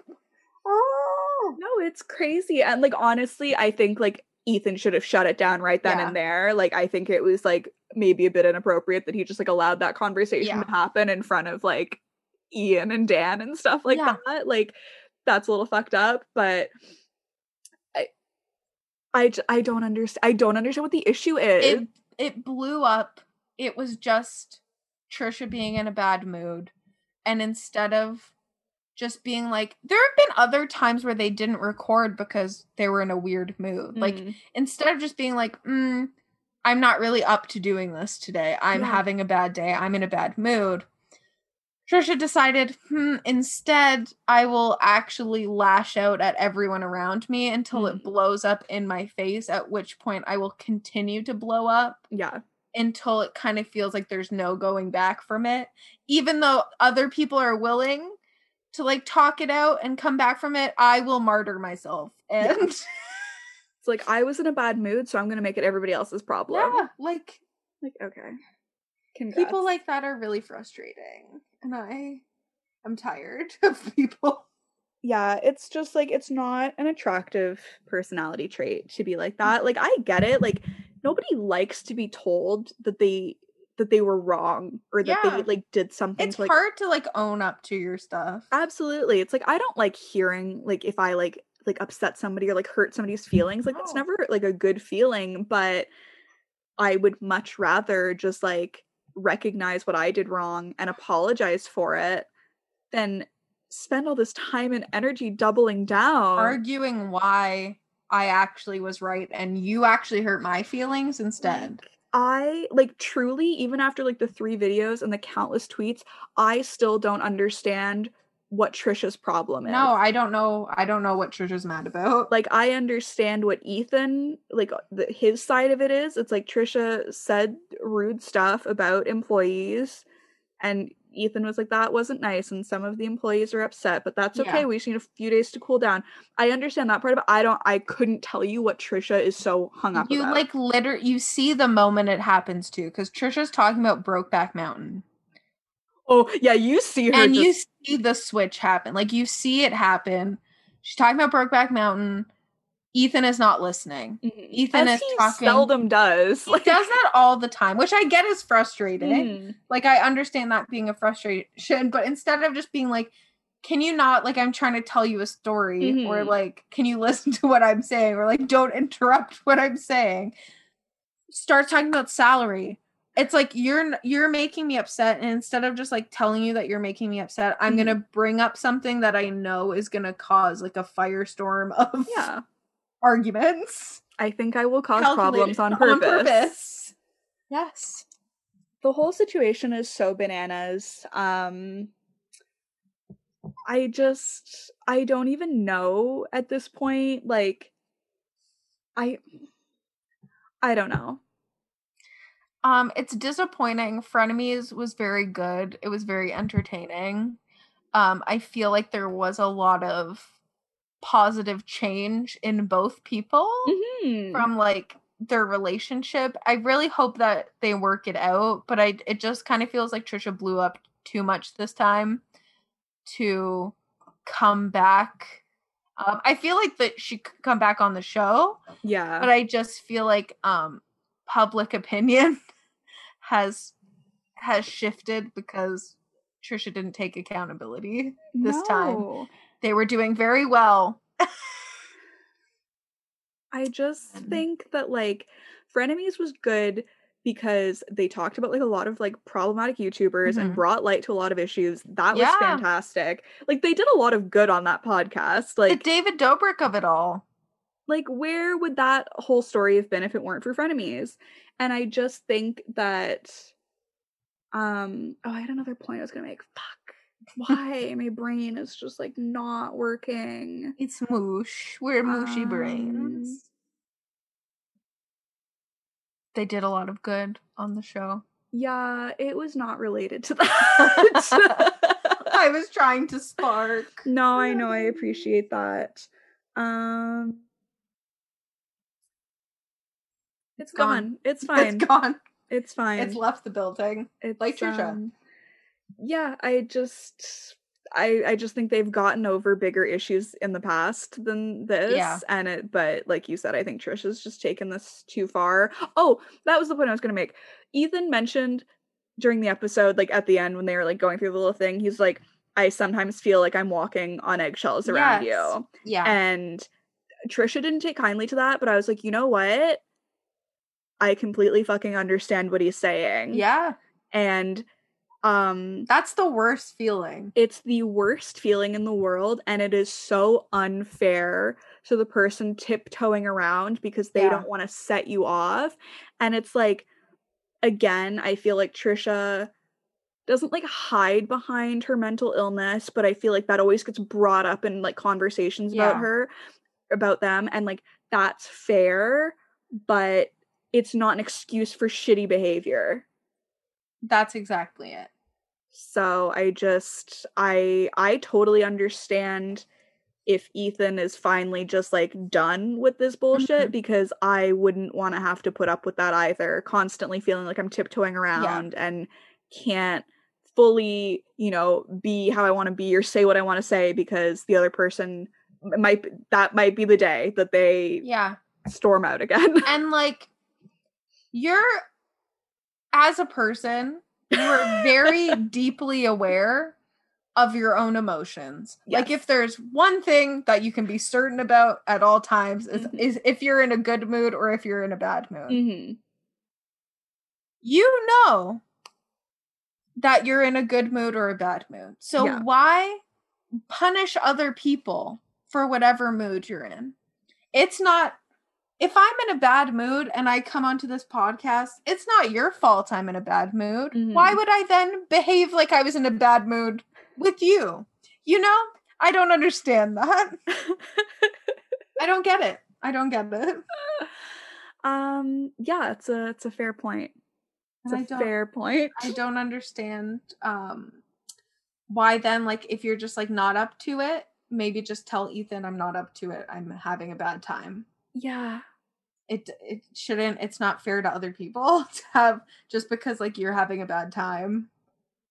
oh, No, it's crazy. And like honestly, I think like Ethan should have shut it down right then Yeah. and there. Like I think it was like maybe a bit inappropriate that he just like allowed that conversation Yeah. to happen in front of like Ian and Dan and stuff like Yeah. that. Like that's a little fucked up, but I, I don't understand I don't understand what the issue is. it it blew up. It was just Trisha being in a bad mood. And instead of just being like, there have been other times where they didn't record because they were in a weird mood. Like, Mm. instead of just being like, mm, I'm not really up to doing this today. I'm Yeah. having a bad day. I'm in a bad mood. Trisha decided, hmm, instead, I will actually lash out at everyone around me until Mm. it blows up in my face, at which point I will continue to blow up yeah. Until it kind of feels like there's no going back from it. Even though other people are willing to like talk it out and come back from it, I will martyr myself. Yeah. And It's like I was in a bad mood, so I'm gonna make it everybody else's problem. yeah, like Like, okay. people like that are really frustrating. And I am tired of people. yeah, it's just like it's not an attractive personality trait to be like that. Mm. Like I get it. Like nobody likes to be told that they that they were wrong or that Yeah. they like did something It's to, like hard to like own up to your stuff. absolutely. It's like I don't like hearing like if I like like upset somebody or like hurt somebody's feelings. Like that's No. never like a good feeling, but I would much rather just like recognize what I did wrong and apologize for it than spend all this time and energy doubling down. Arguing why I actually was right and you actually hurt my feelings instead. I like truly, even after like the three videos and the countless tweets, I still don't understand what Trisha's problem is. No, I don't know. I don't know what Trisha's mad about. like I understand what Ethan like the, his side of it is. It's like Trisha said rude stuff about employees, and Ethan was like that wasn't nice, and some of the employees are upset, but that's okay. Yeah. We just need a few days to cool down. I understand that part, but I don't. I couldn't tell you what Trisha is so hung up you about. like liter you see the moment it happens too because trisha's talking about brokeback mountain oh yeah, you see her and you see the switch happen like you see it happen she's talking about brokeback mountain ethan is not listening Mhm. Ethan As is he talking- seldom does. he does that all the time which i get is frustrating Mhm. like i understand that being a frustration but instead of just being like can you not like i'm trying to tell you a story or Mhm. like can you listen to what i'm saying or like don't interrupt what i'm saying Start talking about salary it's like you're you're making me upset and instead of just like telling you that you're making me upset i'm Mhm. gonna bring up something that i know is gonna cause like a firestorm of Yeah. Arguments I think I will cause problems on purpose. yes The whole situation is so bananas. Um I just I don't even know at this point like I I don't know. um it's disappointing frenemies was very good it was very entertaining um i feel like there was a lot of positive change in both people Mhm. from like their relationship. I really hope that they work it out, but I it just kind of feels like Trisha blew up too much this time to come back. Um, I feel like that she could come back on the show, yeah. but I just feel like um public opinion has has shifted because Trisha didn't take accountability this time. They were doing very well. I just think that like Frenemies was good because they talked about like a lot of like problematic YouTubers and Mhm. brought light to a lot of issues. That was Yeah. fantastic. Like they did a lot of good on that podcast. the Like David Dobrik of it all. like where would that whole story have been if it weren't for frenemies and i just think that um oh i had another point i was gonna make fuck why my brain is just like not working It's moosh. We're mooshy Um, brains. They did a lot of good on the show. yeah it was not related to that I was trying to spark. no i know i appreciate that um it's Gone. gone it's fine It's gone. it's fine It's left the building. It's Like Trisha. um, yeah, I just I I just think they've gotten over bigger issues in the past than this. Yeah. And it but like you said, I think Trisha's just taken this too far. Oh, that was the point I was gonna make. Ethan mentioned during the episode, like at the end when they were like going through the little thing, he's like, I sometimes feel like I'm walking on eggshells around Yes. you. Yeah. And Trisha didn't take kindly to that, but I was like, you know what? I completely fucking understand what he's saying yeah. and um That's the worst feeling. it's the worst feeling in the world and it is so unfair to the person tiptoeing around because they Yeah. don't want to set you off and it's like again i feel like trisha doesn't like hide behind her mental illness but i feel like that always gets brought up in like conversations about her about them and like that's fair but it's not an excuse for shitty behavior That's exactly it. so i just i i totally understand if ethan is finally just like done with this bullshit Mhm. because i wouldn't want to have to put up with that either constantly feeling like i'm tiptoeing around and can't fully you know be how i want to be or say what i want to say because the other person might that might be the day that they Yeah. storm out again And like you're as a person, you are very deeply aware of your own emotions. Like if there's one thing that you can be certain about at all times is, Mhm. is if you're in a good mood or if you're in a bad mood. hmm You know that you're in a good mood or a bad mood. So Yeah. why punish other people for whatever mood you're in? It's not if I'm in a bad mood and I come onto this podcast, it's not your fault I'm in a bad mood. Why Mhm. would I then behave like I was in a bad mood with you? You know? I don't understand that. I don't get it. I don't get it. um yeah it's a it's a fair point it's And a fair point I don't understand um why then like if you're just like not up to it, maybe just tell Ethan I'm not up to it. I'm having a bad time. yeah It it shouldn't it's not fair to other people to have just because like you're having a bad time.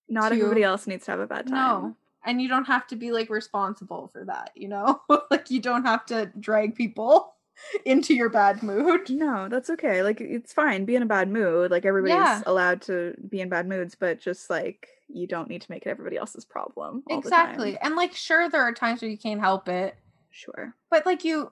not to- everybody else needs to have a bad time No. And you don't have to be like responsible for that, you know? like you don't have to drag people into your bad mood. No, that's okay. Like it's fine. Be in a bad mood. Like everybody's Yeah. allowed to be in bad moods, but just like you don't need to make it everybody else's problem. Exactly. And like sure there are times where you can't help it, Sure. but like you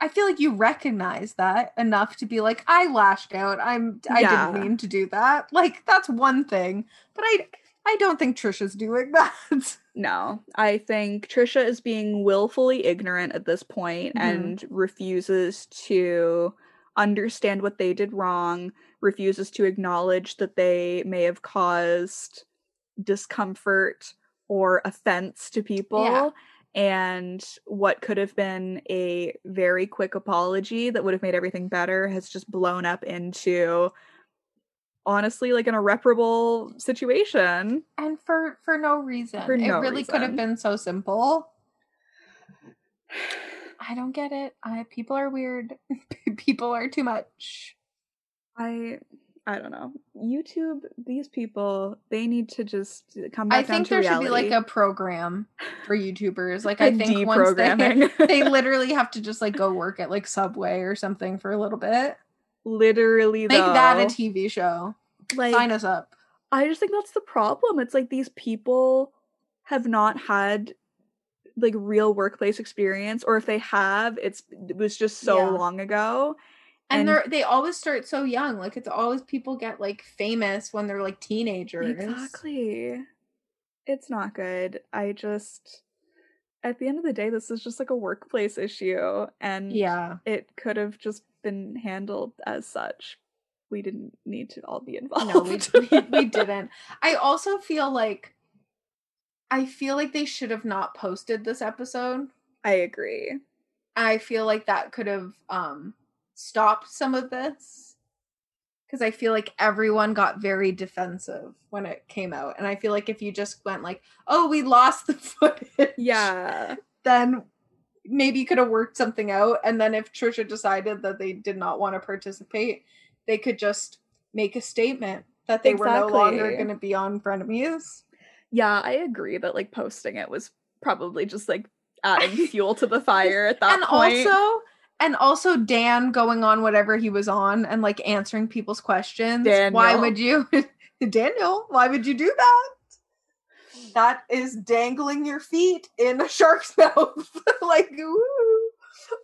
I feel like you recognize that enough to be like, I lashed out. I'm I Yeah. didn't mean to do that. Like that's one thing. But I I don't think Trisha's doing that. No, I think Trisha is being willfully ignorant at this point Mhm. and refuses to understand what they did wrong, refuses to acknowledge that they may have caused discomfort or offense to people. Yeah. And what could have been a very quick apology that would have made everything better has just blown up into honestly like an irreparable situation. and for for no reason. For no it really could have been so simple. I don't get it. I people are weird. people are too much. I I don't know. YouTube, these people, they need to just come back I think there reality. should be like a program for YouTubers. Like I think once they they literally have to just like go work at like Subway or something for a little bit. literally Make that a TV show. like Sign us up. I just think that's the problem. It's like these people have not had like real workplace experience or if they have, it's it was just so Yeah. long ago. And, and- they're they always start so young. Like it's always people get like famous when they're like teenagers. Exactly. It's not good. I just at the end of the day this is just like a workplace issue and Yeah. it could have just been handled as such. We didn't need to all be involved. No, we, we we didn't. I also feel like I feel like they should have not posted this episode. I agree. I feel like that could have um stopped some of this because I feel like everyone got very defensive when it came out, and I feel like if you just went like, "Oh, we lost the footage," Yeah. then maybe you could have worked something out. And then if Trisha decided that they did not want to participate, they could just make a statement that they were no longer going to be on frenemies. Yeah, I agree that like posting it was probably just like adding fuel to the fire at that and point. also and also Dan going on whatever he was on and like answering people's questions. Daniel. Why would you Daniel, why would you do that? That is dangling your feet in a shark's mouth. like woo.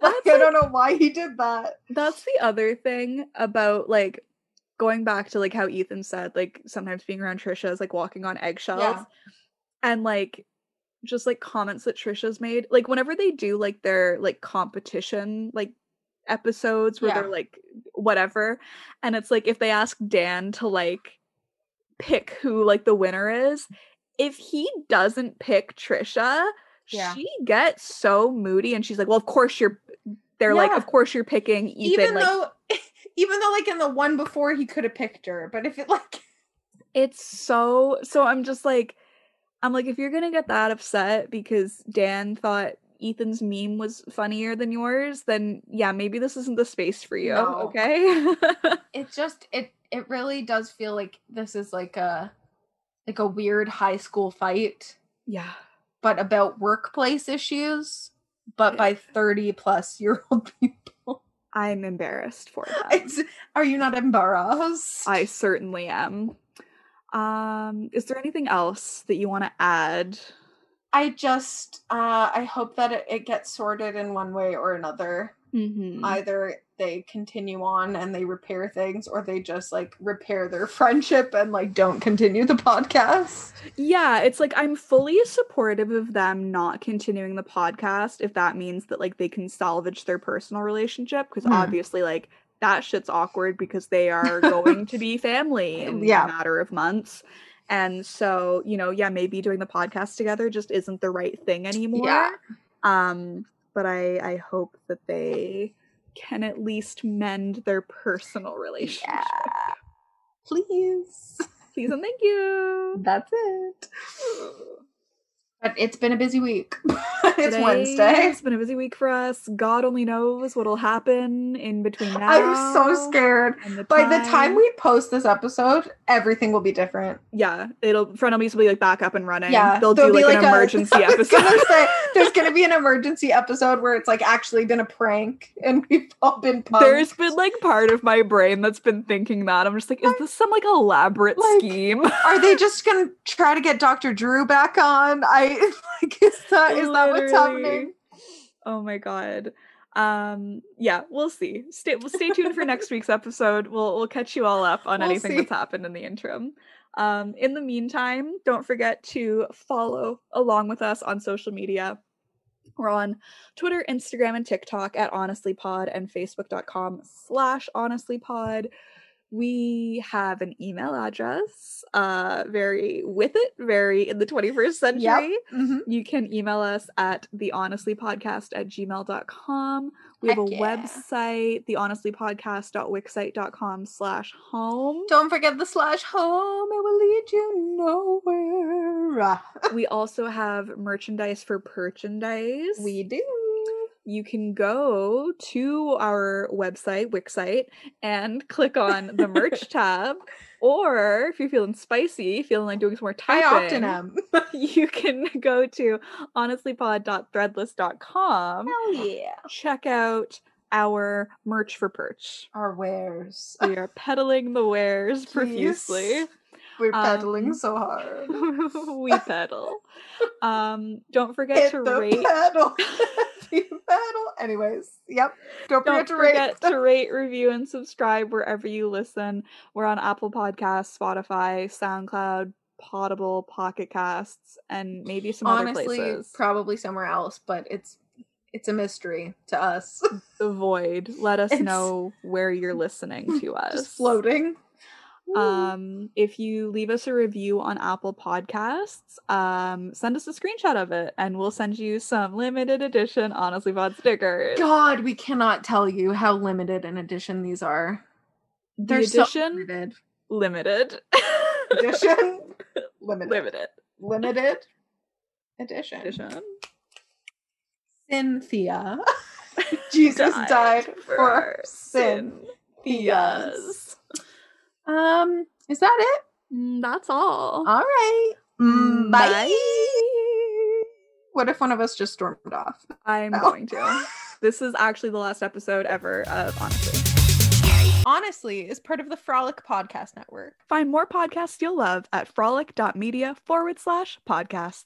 Like, I don't know why he did that. That's the other thing about like going back to like how Ethan said, like sometimes being around Trisha is like walking on eggshells. Yeah. And like just like comments that Trisha's made. Like whenever they do like their like competition like episodes where Yeah. they're like whatever. And it's like if they ask Dan to like pick who like the winner is, if he doesn't pick Trisha, Yeah. she gets so moody and she's like, Well, of course you're they're like, Of course you're picking Ethan. even like though even though like in the one before he could have picked her, but if it like it's so so I'm just like I'm like if you're gonna get that upset because Dan thought Ethan's meme was funnier than yours, then yeah, maybe this isn't the space for you. No. Okay. it just it it really does feel like this is like a like a weird high school fight yeah. but about workplace issues but by 30 plus year old people I'm embarrassed for it's, are you not embarrassed I certainly am. Um, is there anything else that you want to add? I just uh i hope that it, it gets sorted in one way or another Mm-hmm. either they continue on and they repair things or they just like repair their friendship and like don't continue the podcast Yeah, it's like I'm fully supportive of them not continuing the podcast if that means that like they can salvage their personal relationship because Hmm. obviously like that shit's awkward because they are going to be family in Yeah. a matter of months. And so, you know, yeah, maybe doing the podcast together just isn't the right thing anymore. Yeah. Um, but I I hope that they can at least mend their personal relationship. yeah please Please and thank you. That's it. But it's been a busy week. it's Today Wednesday. It's been a busy week for us. God only knows what'll happen in between now. I'm so scared. the By the time we post this episode, everything will be different. yeah, it'll Frenemies will be like back up and running. Yeah, they'll do be like, an a- emergency episode. gonna say, there's gonna be an emergency episode where it's like actually been a prank and we've all been punked. There's been like part of my brain that's been thinking that. I'm just like, is this some like elaborate Like- scheme? Are they just gonna try to get Dr. Drew back on? I like is that is that what's happening? Oh my god. Um, yeah, we'll see. Stay we'll stay tuned for next week's episode. We'll we'll catch you all up on We'll anything see. that's happened in the interim. Um, in the meantime, don't forget to follow along with us on social media. We're on Twitter, Instagram, and TikTok at honestlypod and facebook.com slash honestlypod. We have an email address, uh, very with it, very in the 21st century. Mhm. You can email us at the honestlypodcast at gmail.com. We have Heck a yeah. website, the honestlypodcast.wixsite.com slash home. Don't forget the slash home. It will lead you nowhere. we also have merchandise for merchandise. we do. You can go to our website, Wixsite, and click on the merch tab. Or if you're feeling spicy, feeling like doing some more I typing, often am. you can go to honestlypod.threadless.com. Hell yeah. Check out our merch for perch. Our wares. We are peddling the wares profusely. We're pedaling Um, so hard. we pedal. Um, don't forget Hit to rate. pedal. pedal. Anyways, yep. Don't, Don't forget to forget rate. to rate, review, and subscribe wherever you listen. We're on Apple Podcasts, Spotify, SoundCloud, Potable, Pocket Casts, and maybe some other places. probably somewhere else, but it's it's a mystery to us. the void. Let us It's- know where you're listening to us. Just floating. Um, if you leave us a review on Apple Podcasts, um, send us a screenshot of it, and we'll send you some limited edition Honestly Pod stickers. God, we cannot tell you how limited an edition these are. the They're so edition limited. limited. Edition limited. limited Limited edition. edition. Cynthia. Jesus died, for our sin. Cynthias. Um, is that it? Mm, That's all. All right. Mm, bye. bye. What if one of us just stormed off? I'm No. going to. This is actually the last episode ever of Honestly. Honestly, is part of the Frolic Podcast Network. Find more podcasts you'll love at frolic.media forward slash podcast.